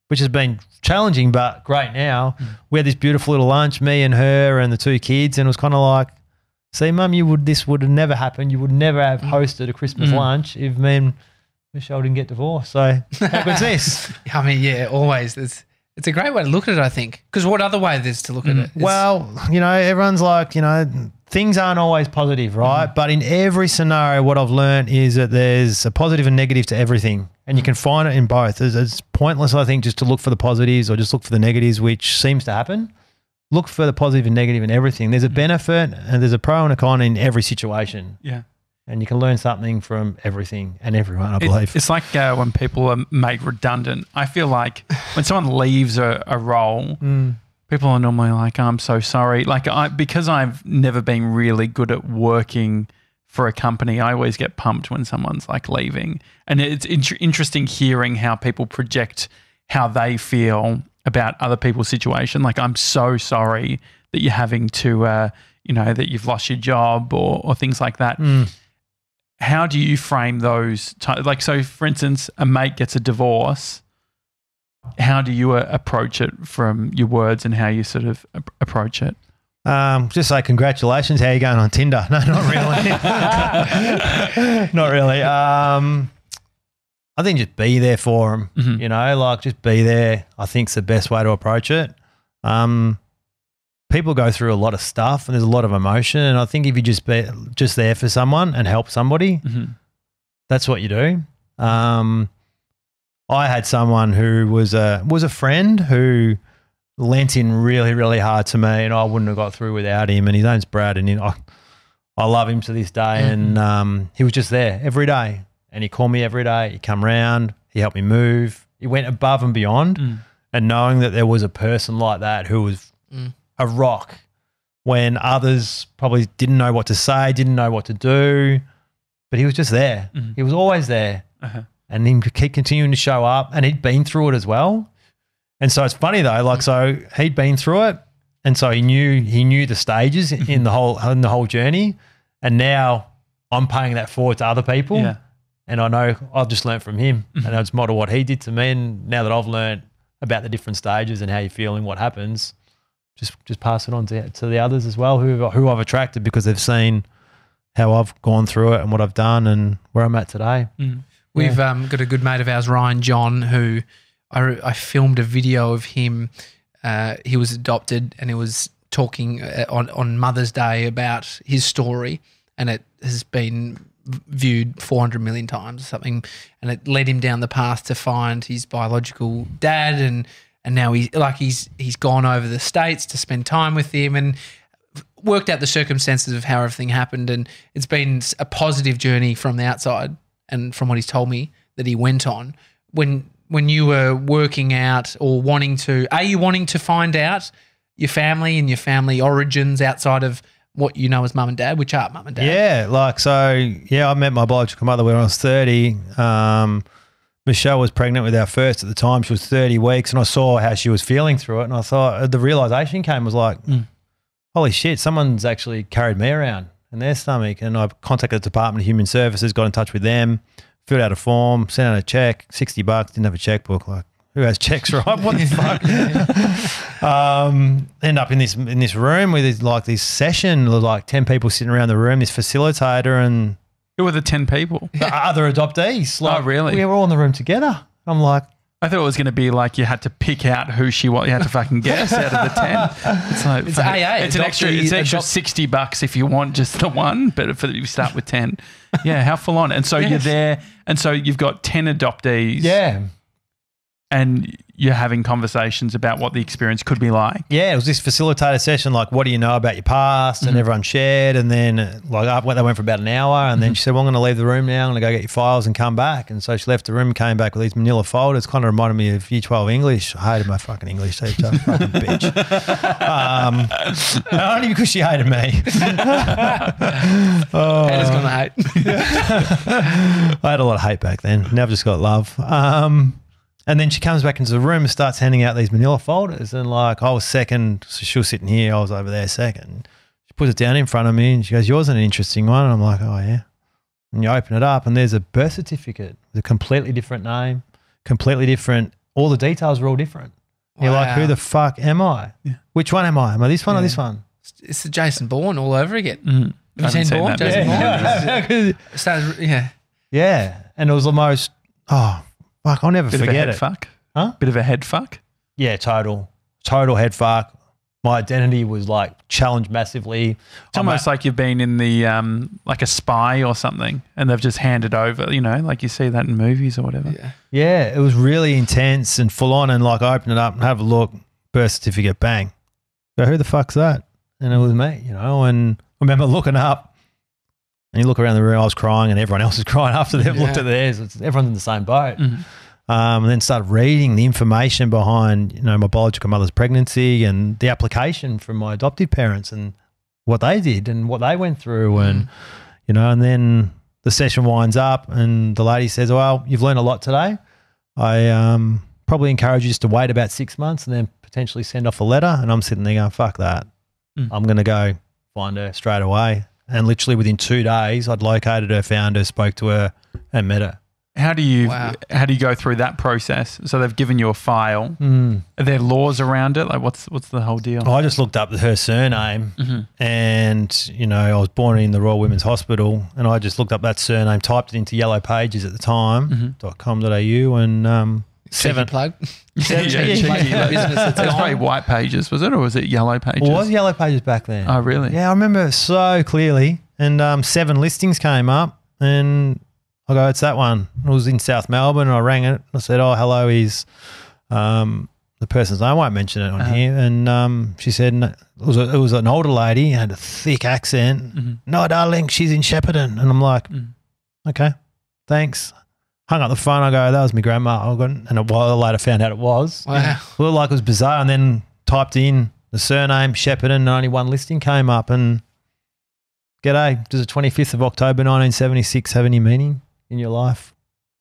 which has been challenging but great now. Hmm. We had this beautiful little lunch, me and her and the two kids, and it was kind of like, see, mum, you would this would have never happened. You would never have hmm. hosted a Christmas Mm. lunch if me and Michelle didn't get divorced. So how good's this? I mean, yeah, always. It's, it's a great way to look at it, I think. Because what other way there's to look at hmm. it? It's- Well, you know, everyone's like, you know, things aren't always positive, right? But in every scenario, what I've learned is that there's a positive and negative to everything. And you can find it in both. It's, it's pointless, I think, just to look for the positives or just look for the negatives, which seems to happen. Look for the positive and negative in everything. There's a benefit and there's a pro and a con in every situation. Yeah. And you can learn something from everything and everyone, I It- believe. it's like uh, when people are made redundant. I feel like when someone leaves a, a role, Mm. people are normally like, "I'm so sorry." Like I, because I've never been really good at working for a company, I always get pumped when someone's like leaving, and it's int- interesting hearing how people project how they feel about other people's situation. Like, I'm so sorry that you're having to, uh, you know, that you've lost your job or or things like that Mm. how do you frame those ti like so for instance a mate gets a divorce how do you uh, approach it from your words and how you sort of ap- approach it Um, just say congratulations. How you going on Tinder? No, not really. not really. Um, I think just be there for them. Mhm. You know, like just be there. I think's the best way to approach it. Um, people go through a lot of stuff and there's a lot of emotion, and I think if you just be just there for someone and help somebody, Mhm. that's what you do. Um, I had someone who was a was a friend who lent in really really hard to me, and I wouldn't have got through without him. And his name's Brad, and he, I, I love him to this day. And Mm-hmm. um, he was just there every day, and he called me every day. He come round, he helped me move, He went above and beyond, Mm. and knowing that there was a person like that who was Mm. a rock when others probably didn't know what to say, didn't know what to do, but he was just there. Mhm. He was always there, Uh-huh. and he could keep continuing to show up, and he'd been through it as well. And so it's funny though, like so he'd been through it, and so he knew he knew the stages in the whole in the whole journey, and now I'm paying that forward to other people, Yeah. and I know I've just learned from him, and I just model what he did to me, and now that I've learned about the different stages and how you feel and what happens, just just pass it on to, to the others as well who who I've attracted because they've seen how I've gone through it and what I've done and where I'm at today. Mm. We've um, got a good mate of ours, Ryan John, who I, I filmed a video of him. Uh, he was adopted and he was talking uh, on, on Mother's Day about his story, and it has been viewed 400 million times or something. And it led him down the path to find his biological dad. And, and now he's like, he's, he's gone over the States to spend time with him and worked out the circumstances of how everything happened. And it's been a positive journey from the outside and from what he's told me that he went on when when you were working out or wanting to are you wanting to find out your family and your family origins outside of what you know as mum and dad which are mum and dad Yeah, like so. Yeah, I met my biological mother when I was thirty. Um, Michelle was pregnant with our first at the time. She was thirty weeks, and I saw how she was feeling through it, and I thought uh, the realization came was like, Mm. holy shit, someone's actually carried me around in their stomach. And I contacted the Department of Human Services, got in touch with them, filled out a form, sent out a check, sixty bucks. Didn't have a checkbook. Like, who has checks, right? What the fuck? um, end up in this in this room with this, like this session, with like ten people sitting around the room, this facilitator and Who were the 10 people? the other adoptees. Like, Oh, really? We were all in the room together. I'm like, I thought it was going to be like you had to pick out who she was. You had to fucking guess out of the 10. It's like, It's fuck- AA, It's an extra, it's an extra 60 bucks if you want just the one, but if you start with 10. Yeah, how full on. And so you're there. And so you've got 10 adoptees. yeah, And you're having conversations about what the experience could be like. yeah. It was this facilitator session. Like, what do you know about your past? Mm-hmm. And everyone shared. And then, uh, like, up, they went for about an hour. And Mm-hmm. then she said, "Well, I'm going to leave the room now. I'm going to go get your files and come back." And so she left the room, came back with these Manila folders. Kind of reminded me of Year 12 English. I hated my fucking English teacher, fucking bitch. Um, only because she hated me. oh. Haters gonna hate I had a lot of hate back then. Now I've just got love. Um, and then she comes back into the room and starts handing out these manila folders. And like I was second, so she was sitting here, I was over there second. She puts it down in front of me and she goes, Yours is an interesting one. And I'm like, Oh, yeah. And you open it up and there's a birth certificate with a completely different name, completely different. All the details are all different. You're like, Who the fuck am I? Yeah. Which one am I? Am I this one or this one? it's the Jason Bourne all over again Mm. Have you seen seen Bourne? Jason movie. Bourne? Yeah. Yeah yeah. And it was the most, oh, fuck, I'll never Bit of a forget head it. fuck. Huh? Bit of a head fuck. Yeah, total, total head fuck. My identity was like challenged massively. It's almost like you've been in the um, like a spy or something, and they've just handed over. You know, like you see that in movies or whatever. yeah yeah, it was really intense and full on. And like, I opened it up and have a look, birth certificate, bang. Go, who the fuck's that? And it was me, you know. And I remember looking up, and you look around the room, I was crying, and everyone else was crying after they've looked at theirs. It's, everyone's in the same boat. Mhm. um, and then started reading the information behind you know my biological mother's pregnancy and the application from my adoptive parents and what they did and what they went through and you know and then the session winds up and the lady says well you've learned a lot today i um, probably encourage you just to wait about six months and then potentially send off a letter and i'm sitting there going fuck that Mm. i'm going to go find her straight away and literally within two days i'd located her found her spoke to her and met her How do you Wow. how do you go through that process? So they've given you a file. mm. Are there laws around it? Like what's what's the whole deal? I just looked up her surname, Mhm. and you know I was born in the Royal Women's Hospital, and I just looked up that surname, typed it into Yellow Pages at the time Mhm. dot com.au, and um, seven seven. plug Yeah, Yeah, yeah. Business that's That's probably white pages, was it, or was it yellow pages? Well, it was Yellow Pages back then. Oh, really? Yeah, I remember so clearly. And um, seven listings came up, and I go, "It's that one." It was in South Melbourne, and I rang it. I said, "Oh, hello, is um, the person's name? I won't mention it on Uh-huh. here." And um, she said, no, "It was a, it was an older lady, had a thick accent." Mhm. No, darling, she's in Shepparton, and I'm like, Mm. "Okay, thanks." Hung up the phone. I go, that was my grandma. I got, and a while later found out it was. Wow. Looked like it was bizarre. And then typed in the surname Shepparton and only one listing came up. And g'day, does the 25th of October 1976 have any meaning in your life?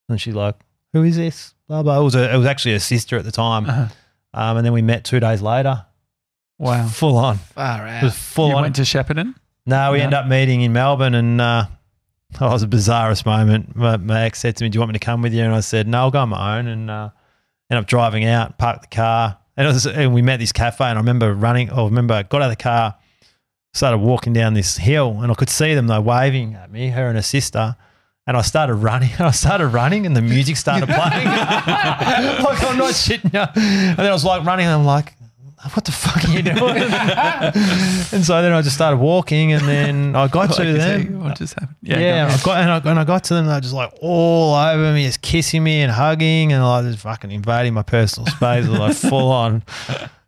And she's like, who is this? Blah, blah. It was, a, it was actually a sister at the time. Uh-huh. Um, and then we met two days later. Wow. Full on. Far It was out. full You on. went to Shepparton? No, we No? end up meeting in Melbourne, and uh, that was the bizarrest moment. My, my ex said to me, "Do you want me to come with you?" And I said, "No, I'll go on my own." And uh, end up driving out, parked the car, and, it was, and we met this cafe. And I remember running. I remember I got out of the car, started walking down this hill, and I could see them. They waving at me, her and her sister. And I started running. and I started running, and the music started playing. like I'm not shitting you. And then I was like running. And I'm like, what the fuck are you doing? and so then I just started walking, and then I got to you them. What just happened? Yeah, go. I got and I, and I got to them. They're just like all over me, just kissing me and hugging, and like just fucking invading my personal space, like full on.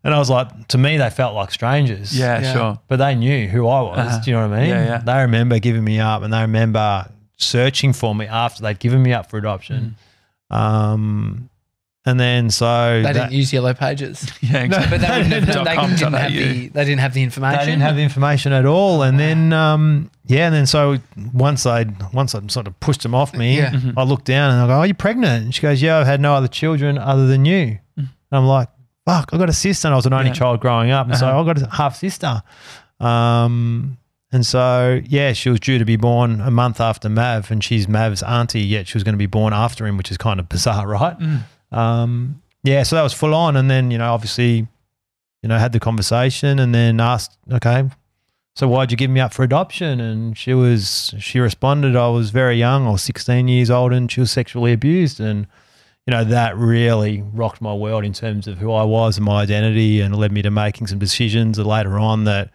And I was like, to me, they felt like strangers. Yeah, Yeah. sure. but they knew who I was. Uh-huh. Do you know what I mean? Yeah, yeah. They remember giving me up, and they remember searching for me after they'd given me up for adoption. Um, and then so They that- didn't use yellow pages. Yeah, exactly. But they, wouldn't have, Dot they com didn't have the they didn't have the information. They didn't have the information at all. And then, um, yeah, and then so once I once I sort of pushed them off me, Yeah. Mhm. I look down and I go, "Are you pregnant?" And she goes, "Yeah, I've had no other children other than you." And I'm like, "Fuck, I got a sister." And I was an only Yeah. child growing up, and so Uh-huh. I got a half sister. Um, and so yeah, she was due to be born a month after Mav, and she's Mav's auntie. Yet she was going to be born after him, which is kind of bizarre, right? Mm. Um, yeah, so that was full on, and then you know, obviously, you know, had the conversation, and then asked, okay, so why'd you give me up for adoption? And she was, she responded, I was very young, I was 16 years old, and she was sexually abused, and you know, that really rocked my world in terms of who I was and my identity, and led me to making some decisions later on that,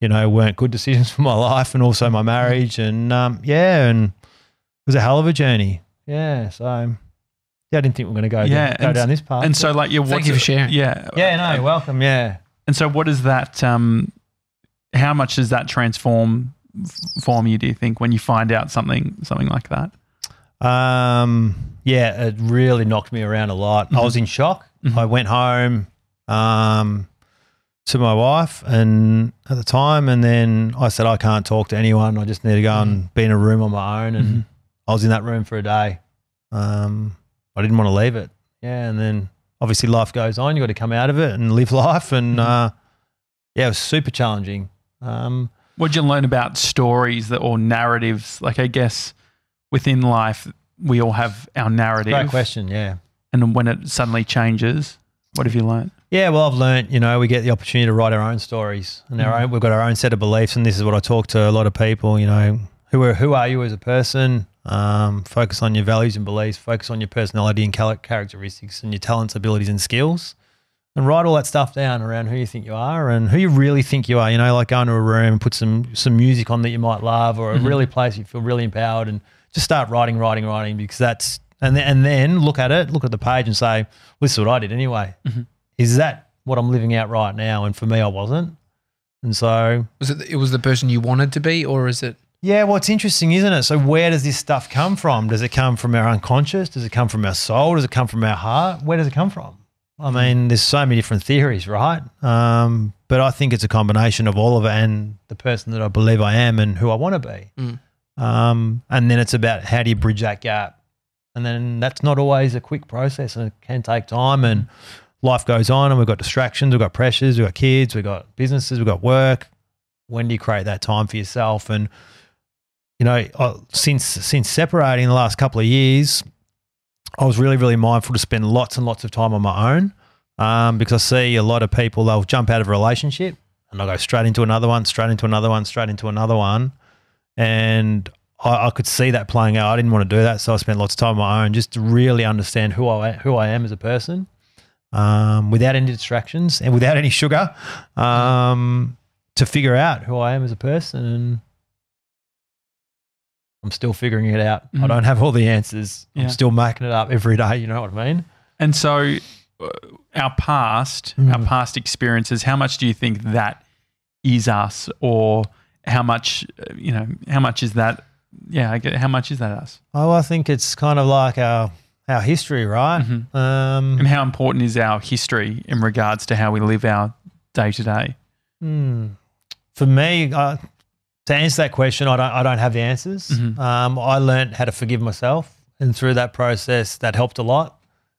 you know, weren't good decisions for my life and also my marriage, and um, yeah, and it was a hell of a journey. Yeah, so. Yeah, I didn't think we are going to go, Yeah, down, go down this path. And so, like, you Thank you for sharing. Yeah, yeah, no, you're welcome. Yeah. And so, what is that? Um, how much does that transform f- form you? Do you think when you find out something something like that? Um, yeah, it really knocked me around a lot. I was in shock. Mhm. I went home um, to my wife and at the time, and then I said I can't talk to anyone. I just need to go and be in a room on my own. And Mhm. I was in that room for a day. Um, I didn't want to leave it. Yeah, and then obviously life goes on. You got to come out of it and live life. And Mhm. uh, yeah, it was super challenging. Um, What did you learn about stories that or narratives? Like, I guess within life, we all have our narrative, great question. Yeah. and when it suddenly changes, what have you learned? Yeah, well, I've learned, you know, we get the opportunity to write our own stories and our Mhm. own, we've got our own set of beliefs. And this is what I talk to a lot of people, you know, who are, who are you as a person? Um, focus on your values and beliefs, focus on your personality and characteristics and your talents, abilities, and skills. And write all that stuff down around who you think you are and who you really think you are. You know, like go into a room and put some some music on that you might love or a Mhm. really place you feel really empowered and just start writing, writing, writing because that's and then, and then look at it, look at the page and say, well, this is what I did anyway. Mhm. Is that what I'm living out right now? And for me, I wasn't. And so, Was it? It was the person you wanted to be, or is it? Yeah, well, it's interesting, isn't it? So, where does this stuff come from? Does it come from our unconscious? Does it come from our soul? Does it come from our heart? Where does it come from? I mean, there's so many different theories, right? Um, but I think it's a combination of all of it and the person that I believe I am and who I want to be. Mm. Um, and then it's about how do you bridge that gap? And then that's not always a quick process and it can take time and life goes on and we've got distractions, we've got pressures, we've got kids, we've got businesses, we've got work. When do you create that time for yourself? And, you know, since since separating the last couple of years, I was really, really mindful to spend lots and lots of time on my own um, because I see a lot of people, they'll jump out of a relationship and they'll go straight into another one, straight into another one, straight into another one. And I, I could see that playing out. I didn't want to do that. So I spent lots of time on my own just to really understand who I, who I am as a person um, without any distractions and without any sugar um, to figure out who I am as a person. And I'm still figuring it out. I Mhm. don't have all the answers. Yeah. I'm still making it up every day. You know what I mean? And so, uh, our past, our Mm. past experiences, how much do you think that is us, or how much, uh, you know, how much is that yeah, I get how much is that us? Oh, I think it's kind of like our our history, right? Mhm. Um, And how important is our history in regards to how we live our day to day? Hmm. For me, uh, to answer that question, I don't. I don't have the answers. Mhm. Um, I learned how to forgive myself, and through that process, that helped a lot.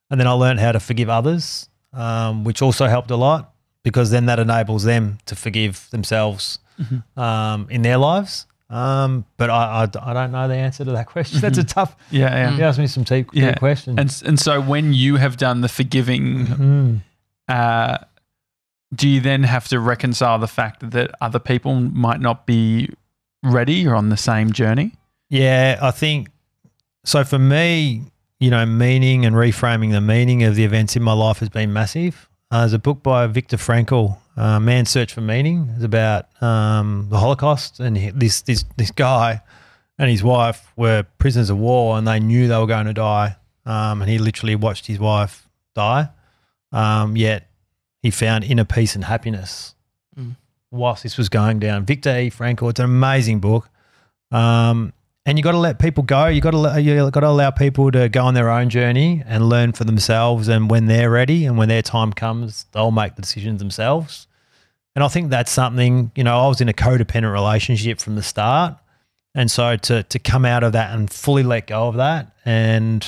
And then I learned how to forgive others, um, which also helped a lot because then that enables them to forgive themselves Mhm. um, in their lives. Um, but I, I, I don't know the answer to that question. That's a tough. Yeah, yeah. You asked me some deep, deep Yeah. questions. And and so when you have done the forgiving, Mm. uh, do you then have to reconcile the fact that other people might not be ready or on the same journey? Yeah, I think so. For me, you know, meaning and reframing the meaning of the events in my life has been massive. Uh, there's a book by Viktor Frankl, uh, "Man's Search for Meaning." is about um, the Holocaust, and this this this guy and his wife were prisoners of war, and they knew they were going to die. Um, and he literally watched his wife die. Um, yet he found inner peace and happiness Mm. whilst this was going down. Viktor E. Frankl. It's an amazing book. Um, and you got to let people go. You got to you got to allow people to go on their own journey and learn for themselves. And when they're ready and when their time comes, they'll make the decisions themselves. And I think that's something. You know, I was in a codependent relationship from the start, and so to to come out of that and fully let go of that, and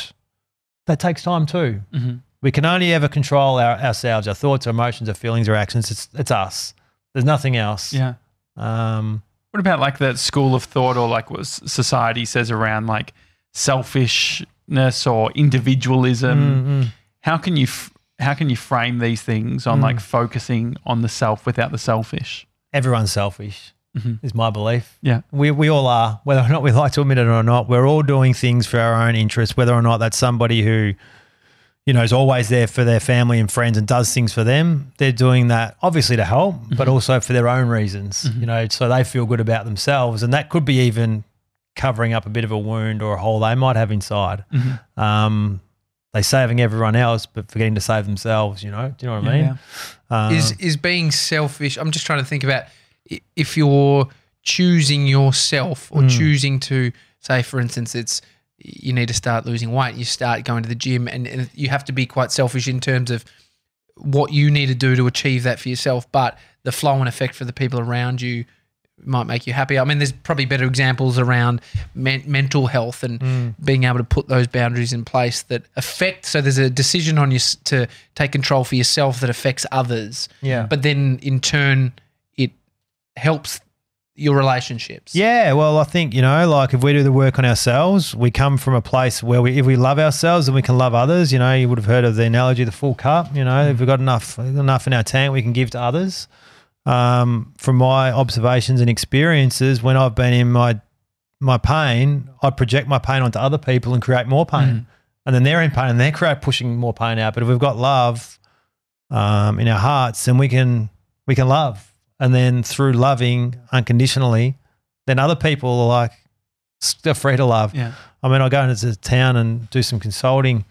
that takes time too. Mm-hmm. We can only ever control our, ourselves, our thoughts, our emotions, our feelings, our actions. It's it's us. There's nothing else. Yeah. Um, What about like that school of thought or like what society says around like selfishness or individualism? mm, mm. How can you f- how can you frame these things on Mm. like focusing on the self without the selfish? everyone's selfish. Mhm. Is my belief. Yeah. We, we all are, whether or not we like to admit it or not. We're all doing things for our own interest, whether or not that's somebody who, you know, is always there for their family and friends and does things for them. They're doing that obviously to help, but also for their own reasons, you know, so they feel good about themselves. And that could be even covering up a bit of a wound or a hole they might have inside. Mhm. Um, they saving everyone else, but forgetting to save themselves, you know? Do you know what I mean? Um, is is being selfish. I'm just trying to think about if you're choosing yourself or Mm. choosing to say, for instance, it's you need to start losing weight. You start going to the gym, and, and you have to be quite selfish in terms of what you need to do to achieve that for yourself. But the flow and effect for the people around you might make you happy. I mean, there's probably better examples around men- mental health and Mm. being able to put those boundaries in place that affect. So there's a decision on you s- to take control for yourself that affects others yeah. but then in turn it helps your relationships. Yeah, well, I think you know, like if we do the work on ourselves, we come from a place where we, if we love ourselves, then we can love others. You know, you would have heard of the analogy, of the full cup. You know, if we've got enough enough in our tank, we can give to others. Um, from my observations and experiences, when I've been in my my pain, I project my pain onto other people and create more pain, and then they're in pain and they're create pushing more pain out. But if we've got love um, in our hearts, then we can we can love, and then through loving unconditionally, then other people are like free to love. Yeah. I mean, I go into town and do some consulting,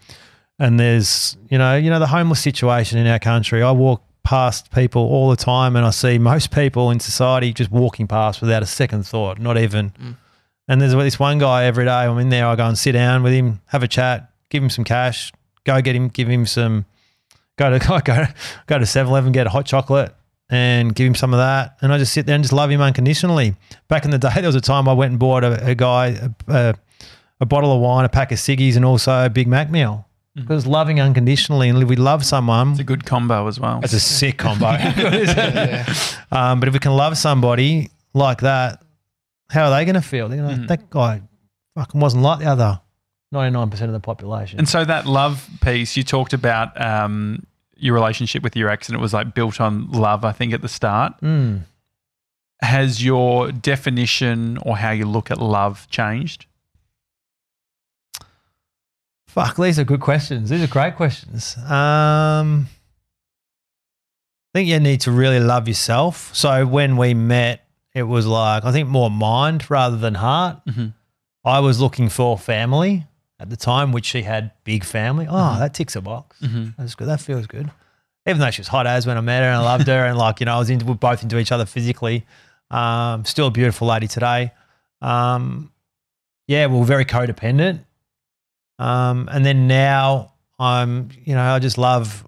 and there's you know you know the homeless situation in our country. I walk past people all the time, and I see most people in society just walking past without a second thought, not even. Mm. And there's this one guy every day. I'm in there. I go and sit down with him, have a chat, give him some cash, go get him, give him some. Go to go go to 7-Eleven, get a hot chocolate, and give him some of that. And I just sit there and just love him unconditionally. Back in the day, there was a time I went and bought a, a guy a, a, a bottle of wine, a pack of ciggies, and also a Big Mac meal. Because loving unconditionally, and if we love someone, It's a good combo as well. It's a sick combo. Yeah. um, but if we can love somebody like that, how are they going to feel? They're going Mhm. that guy fucking wasn't like the other ninety nine percent of the population. And so that love piece you talked about um, your relationship with your ex, and it was like built on love. I think at the start Mm. has your definition or how you look at love changed? Fuck, these are good questions. These are great questions. Um, I think you need to really love yourself. So when we met, it was like I think more mind rather than heart. Mhm. I was looking for family at the time, which she had big family. Oh, that ticks a box. Mhm. That's good. That feels good. Even though she was hot as when I met her and I loved her and like, you know, I was into, we're both into each other physically. Um, still a beautiful lady today. Um, yeah, we we're very codependent. Um, and then now I'm, you know, I just love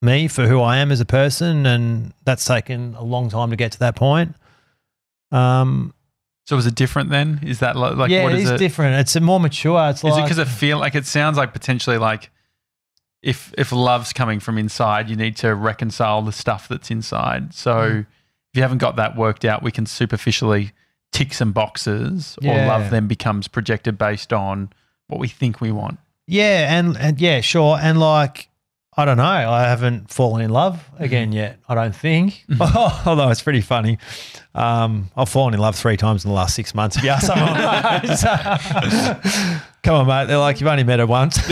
me for who I am as a person, and that's taken a long time to get to that point. Um, So is it different then? Is that li- like yeah, what it is is it? different. It's a more mature. It's like Is it because I feel like it sounds like potentially like if if love's coming from inside, you need to reconcile the stuff that's inside. So Mm. if you haven't got that worked out, we can superficially tick some boxes, or love then becomes projected based on what we think we want. Yeah, and, and yeah, sure. And like, I don't know, I haven't fallen in love again yet. I don't think. Although it's pretty funny. Um, I've fallen in love three times in the last six months. If you ask someone, come on, mate. They're like, you've only met her once.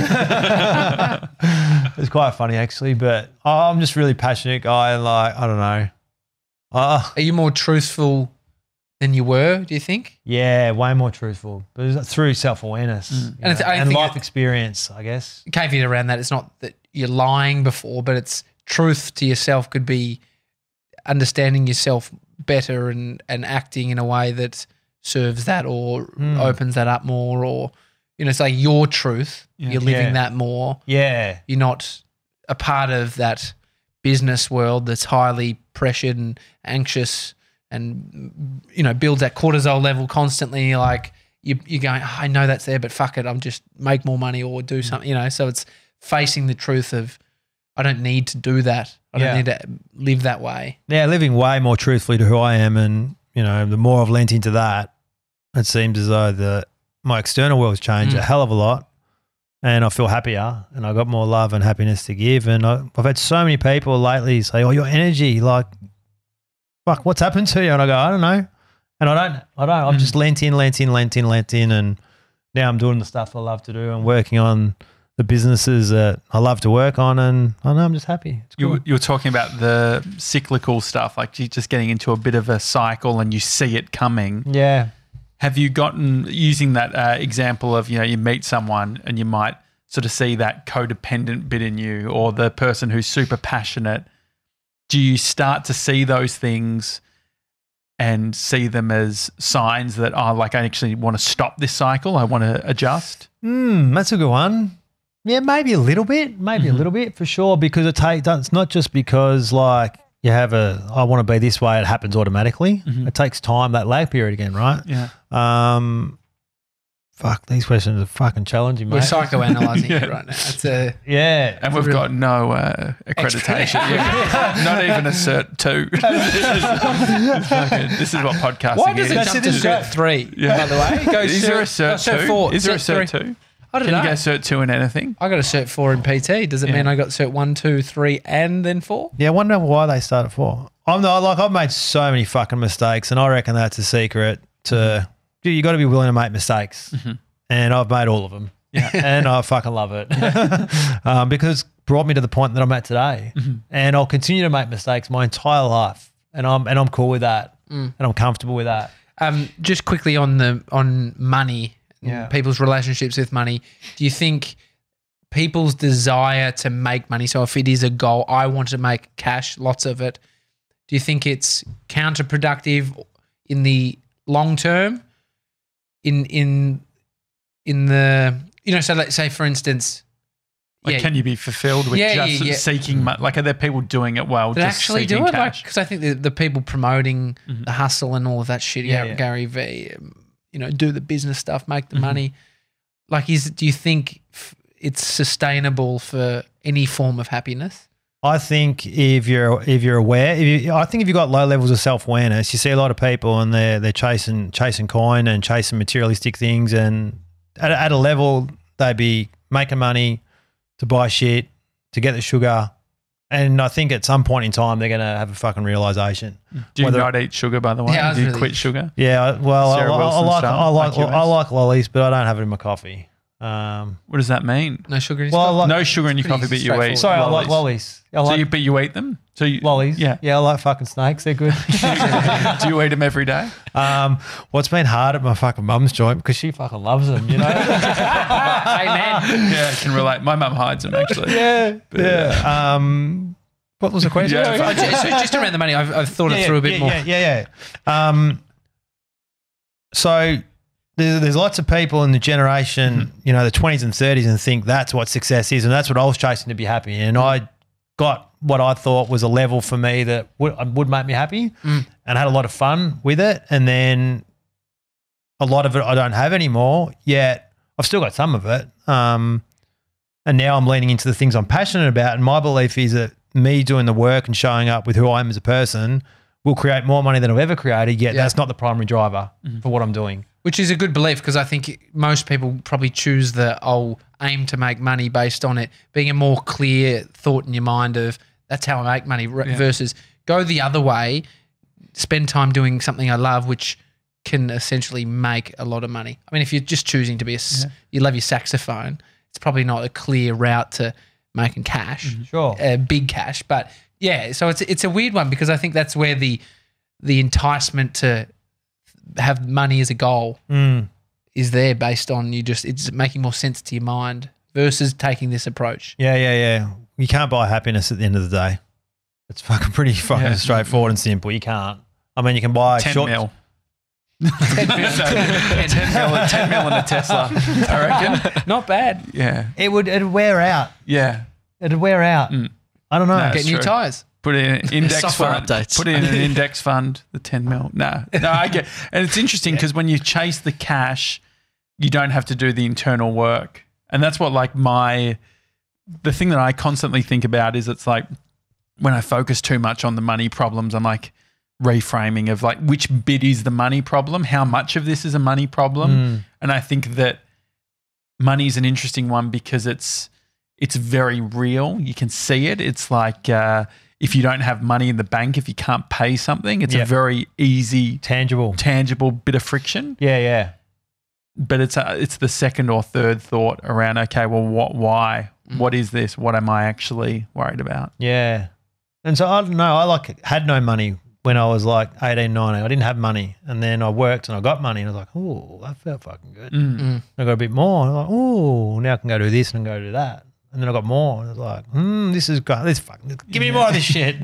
it's quite funny actually, but I'm just really passionate guy. Like, I don't know. Uh, Are you more truthful than you were? Do you think? yeah, way more truthful, but through self awareness And it's- and life experience, I guess. caveat around that. It's not that you're lying before, but it's truth to yourself could be understanding yourself better and, and acting in a way that serves that or Hmm. opens that up more or you know, it's like your truth. Yeah. You're living Yeah. that more. Yeah, You're not a part of that business world that's highly pressured and anxious and you know builds that cortisol level constantly. Like you you're going, "Oh, I know that's there, but fuck it, I'm just make more money or do something. You know, so it's facing the truth of I don't need to do that. I don't need to live that way. yeah, living way more truthfully to who I am, and you know, the more I've lent into that, it seems as though the my external world's changed Mm. a hell of a lot, and I feel happier, and I got more love and happiness to give, and I, I've had so many people lately say, "Oh, your energy, like, fuck, what's happened to you?" And I go, "I don't know," and I don't, I don't. I've Mm. just lent in, lent in, lent in, lent in, and now I'm doing the stuff I love to do and working on the businesses that I love to work on, and I know I'm just happy. It's You, cool. you were talking about the cyclical stuff, like you're just getting into a bit of a cycle and you see it coming. yeah. Have you gotten using that uh, example of you know you meet someone and you might sort of see that codependent bit in you or the person who's super passionate? Do you start to see those things and see them as signs that oh, like I actually want to stop this cycle? I want to adjust. Hmm, that's a good one. Yeah, maybe a little bit, maybe Mm-hmm. a little bit for sure. Because it takes. It's not just because like you have a. I want to be this way. It happens automatically. Mhm. It takes time. That lag period again, right? Yeah, Um, fuck. These questions are fucking challenging, mate. We're psychoanalyzing Yeah. it right now. It's a yeah. and we've Really- got no uh, accreditation. Yeah. Not even a cert two. this, is, fucking- this is what podcasting why does is. it That's jump to cert three? Yeah. By the way, It goes is there a oh, cert, two? four? Is there a cert three. two? I don't Can know. you go cert two in anything? I got a cert four in PT. Does it Yeah. mean I got cert one, two, three, and then four? Yeah, I wonder why they started four. I'm not like I've made so many fucking mistakes, and I reckon that's a secret to. You got to be willing to make mistakes, Mhm. and I've made all of them. Yeah. and I fucking love it um, because it's brought me to the point that I'm at today, Mhm. and I'll continue to make mistakes my entire life, and I'm and I'm cool with that, Mm. and I'm comfortable with that. Um, just quickly on the on money, Yeah. people's relationships with money. Do you think people's desire to make money? So if it is a goal, I want to make cash, lots of it. Do you think it's counterproductive in the long term? In in in the you know, so let's say for instance, Like, yeah, can you be fulfilled with Yeah, just yeah, seeking money? Like, are there people doing it well? that actually do seeking it? Like, because I think the, the people promoting Mhm. the hustle and all of that shit, Yeah. Gary V, you know, do the business stuff, make the Mhm. money. Like, is do you think it's sustainable for any form of happiness? I think if you're if you're aware, if you, I think if you've got low levels of self awareness, you see a lot of people and they're they're chasing chasing coin and chasing materialistic things, and at, a- at a level they'd be making money to buy shit to get the sugar, and I think at some point in time they're gonna have a fucking realization. Do you whether- not eat sugar, by the way? Yeah, Do you really- quit sugar? Yeah, well, I, Sarah I, I Wilson like I like like I like lollies, but I don't have it in my coffee. Um, What does that mean? No sugar. in his Well, coffee? like- no sugar in your coffee, but you eat. sorry, I like lollies. lollies. I So like you, but you eat them. So you, lollies. Yeah. yeah, I like fucking snakes. They're good. Do you eat them every day? Um, what's been hard at my fucking mum's joint because she fucking loves them, you know. Amen. Yeah, I can relate. My mum hides them actually. yeah, yeah. Um, what was the question? Yeah, ju- so just around the money, I've, I've thought it through a bit yeah, more. Yeah, yeah, yeah. Um, so there's, there's lots of people in the generation, you know, the 20s and 30s, and think that's what success is, and that's what I was chasing to be happy. And I got what I thought was a level for me that would, would make me happy, Mm. and had a lot of fun with it. And then a lot of it I don't have anymore. Yet I've still got some of it. Um, and now I'm leaning into the things I'm passionate about. And my belief is that me doing the work and showing up with who I am as a person will create more money than I've ever created. Yet Yeah. that's not the primary driver Mm-hmm. for what I'm doing. Which is a good belief because I think most people probably choose the I'll aim to make money based on it being a more clear thought in your mind of that's how I make money Yeah. versus go the other way, spend time doing something I love, which can essentially make a lot of money. I mean, if you're just choosing to be a, s- you love your saxophone, it's probably not a clear route to making cash Sure. uh, big cash. But yeah, so it's it's a weird one because I think that's where the the enticement to have money as a goal Mm. is there based on you just it's making more sense to your mind versus taking this approach. Yeah, yeah, yeah. You can't buy happiness at the end of the day. It's fucking pretty fucking Yeah. straightforward and simple. You can't. I mean, you can buy 10 short. mil. 10 mil, 10 mil in a Tesla, I reckon. Not bad. Yeah. It would it'd wear out. Yeah. It'd wear out. Mm. I don't know. No. Get new true. tires. Put in an index fund. updates. Put in an index fund, the 10 mil. No, no, I get And it's interesting because when you chase the cash, you don't have to do the internal work. And that's what, like, my, the thing that I constantly think about is it's like when I focus too much on the money problems, I'm like reframing of like which bit is the money problem? How much of this is a money problem? Mm. And I think that money is an interesting one because it's it's very real. You can see it. It's like uh, if you don't have money in the bank, if you can't pay something, it's Yeah. a very easy, Tangible. tangible bit of friction. Yeah, yeah. But it's a, it's the second or third thought around. Okay, well, what? Why? Mm. What is this? What am I actually worried about? Yeah. And so I don't know. I like had no money when I was like 18, 19. I didn't have money. And then I worked and I got money and I was like, oh, that felt fucking good. Mm. mm. I got a bit more. And I'm like, oh, now I can go do this and go do that. And then I got more. And I was like, hmm, this is good. This fucking, give me more of this shit.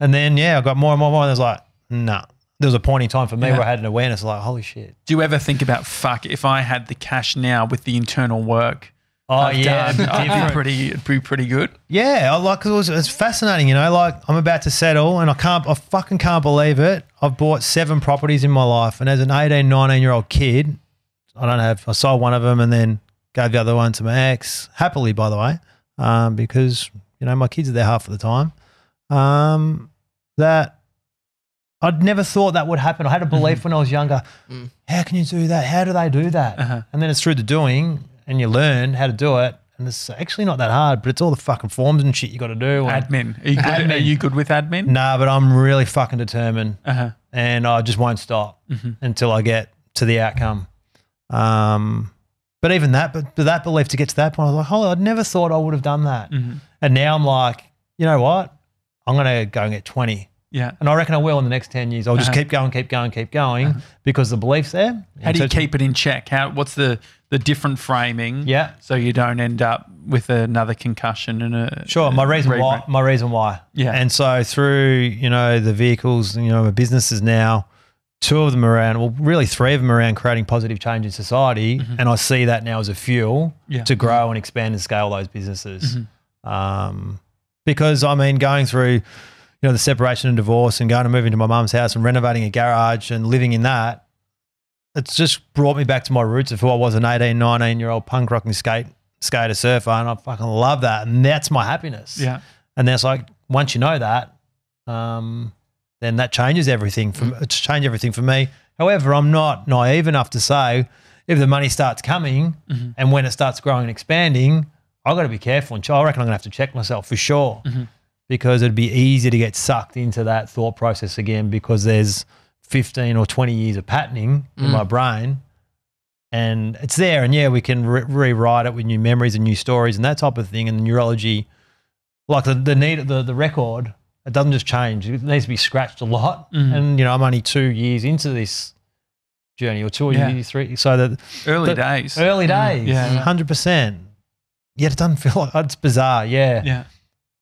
And then, yeah, I got more and more and more. And I was like, nah. There was a point in time for me Yeah. where I had an awareness like, holy shit. Do you ever think about fuck? If I had the cash now with the internal work Oh, I've yeah. done, I'd be different. pretty, it'd be pretty good. Yeah, I like 'cause it was, it's fascinating, you know. Like I'm about to settle, and I can't, I fucking can't believe it. I've bought seven properties in my life, and as an 18, 19 year old kid, I don't have. I sold one of them and then gave the other one to my ex, happily, by the way, um, because you know my kids are there half of the time. Um, that I'd never thought that would happen. I had a belief when I was younger. Mm. How can you do that? How do they do that? Uh-huh. And then it's through the doing, and you learn how to do it. And it's actually not that hard, but it's all the fucking forms and shit you got to do. Admin. Are you, good, Admin. Are you good with admin? Nah, but I'm really fucking determined, Uh-huh. and I just won't stop Mhm. until I get to the outcome. Um, but even that, but, but that belief to get to that point, I was like, oh, I'd never thought I would have done that. Mhm. And now I'm like, you know what? I'm gonna go and get 20, Yeah. and I reckon I will in the next 10 years. I'll just Uh-huh. keep going, keep going, keep going because the belief's there. How do you keep it in check? How? What's the the different framing? Yeah. So you don't end up with another concussion and a Sure, my reason re- why. My reason why. Yeah. And so through you know the vehicles, you know, my businesses now, two of them around. Well, really three of them around creating positive change in society, and I see that now as a fuel Mm-hmm. Yeah. to grow and expand and scale those businesses. Mhm. Um, because I mean, going through you know the separation and divorce, and going and moving into my mum's house and renovating a garage and living in that. It's just brought me back to my roots of who I was an 18, 19 year old punk rocking skate skater surfer. And I fucking love that. And that's my happiness. Yeah. And then it's like, once you know that, um, then that changes everything. From it's changed everything for me. However, I'm not naive enough to say if the money starts coming mm-hmm. and when it starts growing and expanding, I've got to be careful. And I reckon I'm going to have to check myself for sure mm-hmm. because it'd be easy to get sucked into that thought process again because there's 15 or 20 years of patterning in mm. my brain and it's there. And yeah, we can re- rewrite it with new memories and new stories and that type of thing. And the neurology, like the the need the the record, it doesn't just change. It needs to be scratched a lot. Mhm. And you know, I'm only two years into this journey, or two Yeah. years, three. So that Early the- days. early days, Yeah. hundred percent. Yet it doesn't feel like it's bizarre. Yeah, Yeah.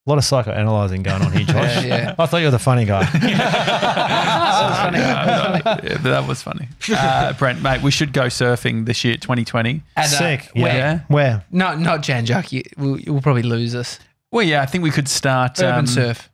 a lot of psychoanalyzing going on here, Josh. Yeah, yeah. I thought you were the funny guy. funny. Yeah, but that was funny. Uh, Brent, mate, we should go surfing this year, 2020. And, uh, Sick. where- Yeah. Yeah. Where? No, not Jan Juc. You will you'll probably lose us. Well, yeah, I think we could start. Urban um, surf,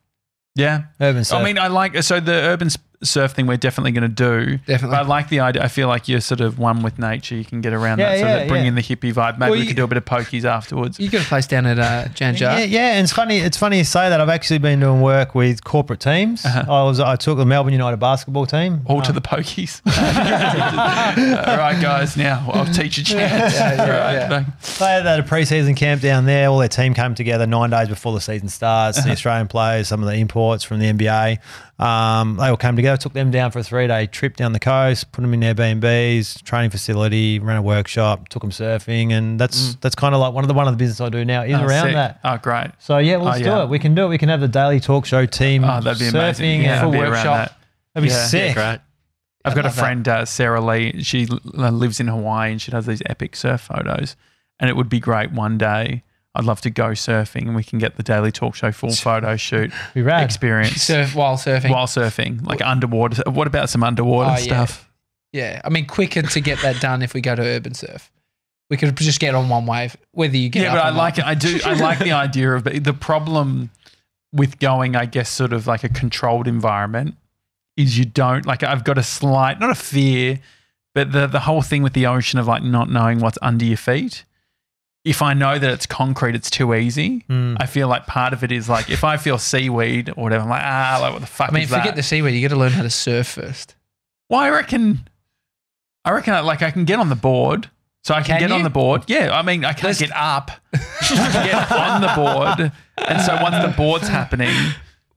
Yeah. Urban surf. I mean, I like, so the urban surf thing we're definitely going to do. definitely. But I like the idea. I feel like you're sort of one with nature. You can get around Yeah, that. So yeah, that bring yeah. in the hippie vibe. Maybe Well, we you- could do a bit of pokies afterwards. you got a place down at uh, Yeah, yeah, and it's funny. It's funny you say that. I've actually been doing work with corporate teams. Uh-huh. I was I took the Melbourne United basketball team. All to the pokies. All right, guys. Now I'll teach you chance. Yeah, yeah, right, yeah. They had a pre-season camp down there. All their team came together nine days before the season starts. The Australian players, some of the imports from the NBA, um, they all came together. Took them down for a three-day trip down the coast. Put them in Airbnbs, training facility, ran a workshop, took them surfing, and that's that's kind of like one of the one of the business I do now is Oh, around sick. that. Oh, great. So yeah, let's Oh, do it. We can do it. We can have the daily talk show team Oh, that'd be surfing. Yeah, and I'd full be around workshop. that. that'd be Yeah. sick. Great. I've got a friend, uh, Sarah Lee. She lives in Hawaii and she does these epic surf photos. And it would be great one day. I'd love to go surfing and we can get the Daily Talk Show full photo shoot Be rad. experience Surf while surfing. while surfing, like underwater. What about some underwater Oh, yeah. stuff? yeah, I mean, quicker to get that done if we go to urban surf. We could just get on one wave, whether you get Yeah, up but or I not. like it. I do. I like the idea of but the problem with going, I guess, sort of like a controlled environment is you don't like. I've got a slight, not a fear, but the the whole thing with the ocean of like not knowing what's under your feet. If I know that it's concrete, it's too easy. Mm. I feel like part of it is like if I feel seaweed or whatever, I'm like ah, like what the fuck I mean, forget that? the seaweed. You got to learn how to surf first. Well, I reckon, I reckon, I, like I can get on the board, so I can, Can get on the board. Yeah, I mean, I can't Let's- get up. I can get on the board, and so once the board's happening,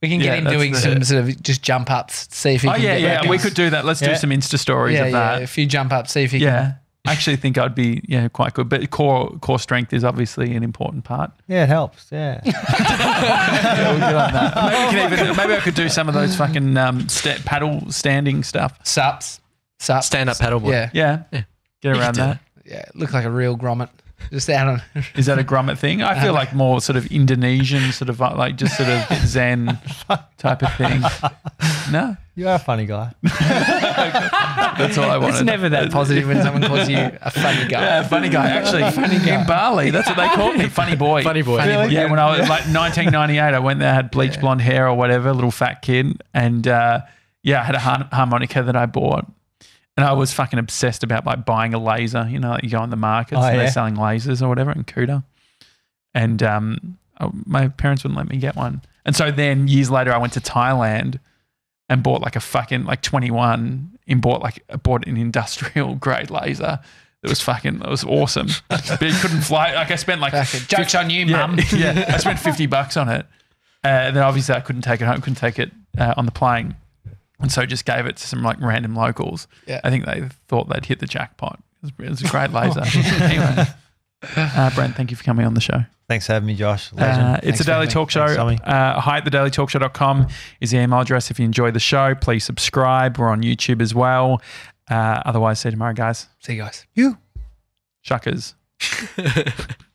We can get Yeah, him doing the- some sort of just jump ups, see if he oh can yeah, yeah, we could do that. Let's do some Insta stories yeah, of yeah, that. a few jump ups, see if he can. Yeah, I actually think I'd be yeah quite good. But core core strength is obviously an important part. Yeah, it helps. Yeah. yeah, we'll get on that. Maybe, we even, maybe I could do some of those fucking um, sta- paddle standing stuff. Saps. sups, Stand up paddleboard. Yeah, Yeah, Yeah. get around could do that. yeah. Look like a real grommet. Just out on. Is that a grommet thing? I feel like more sort of Indonesian, sort of uh, like just sort of Zen type of thing. No, You are a funny guy. that's all I wanted. It's never that positive when someone calls you a funny guy. Yeah, funny guy. Actually, funny guy. in Bali, that's what they called me. Funny boy. Funny boy. Funny boy. Yeah, when I was like 1998, I went there, had bleach blonde hair or whatever, little fat kid, and uh, yeah, I had a har- harmonica that I bought, and I was fucking obsessed about like buying a laser. You know, like you go on the markets Oh, and yeah. they're selling lasers or whatever in Kuta, and um, oh, my parents wouldn't let me get one, and so then years later, I went to Thailand and bought like a fucking like 21 and bought like bought an industrial grade laser. That was fucking, that was awesome. but it couldn't fly. Like I spent like Joke's on you, yeah, mum. yeah, I spent fifty bucks on it. Uh, then obviously I couldn't take it home, couldn't take it uh, on the plane, and so just gave it to some like random locals. Yeah. I think they thought they'd hit the jackpot. It was, it was a great laser. anyway, uh, Brent, thank you for coming on the show. Thanks for having me, Josh. Uh, it's Thanks a daily talk show. Thanks, Tommy. Uh, hi at thedailytalkshow.com is the email address. If you enjoy the show, please subscribe. We're on YouTube as well. Uh, otherwise, see you tomorrow, guys. See you guys. You. Shuckers.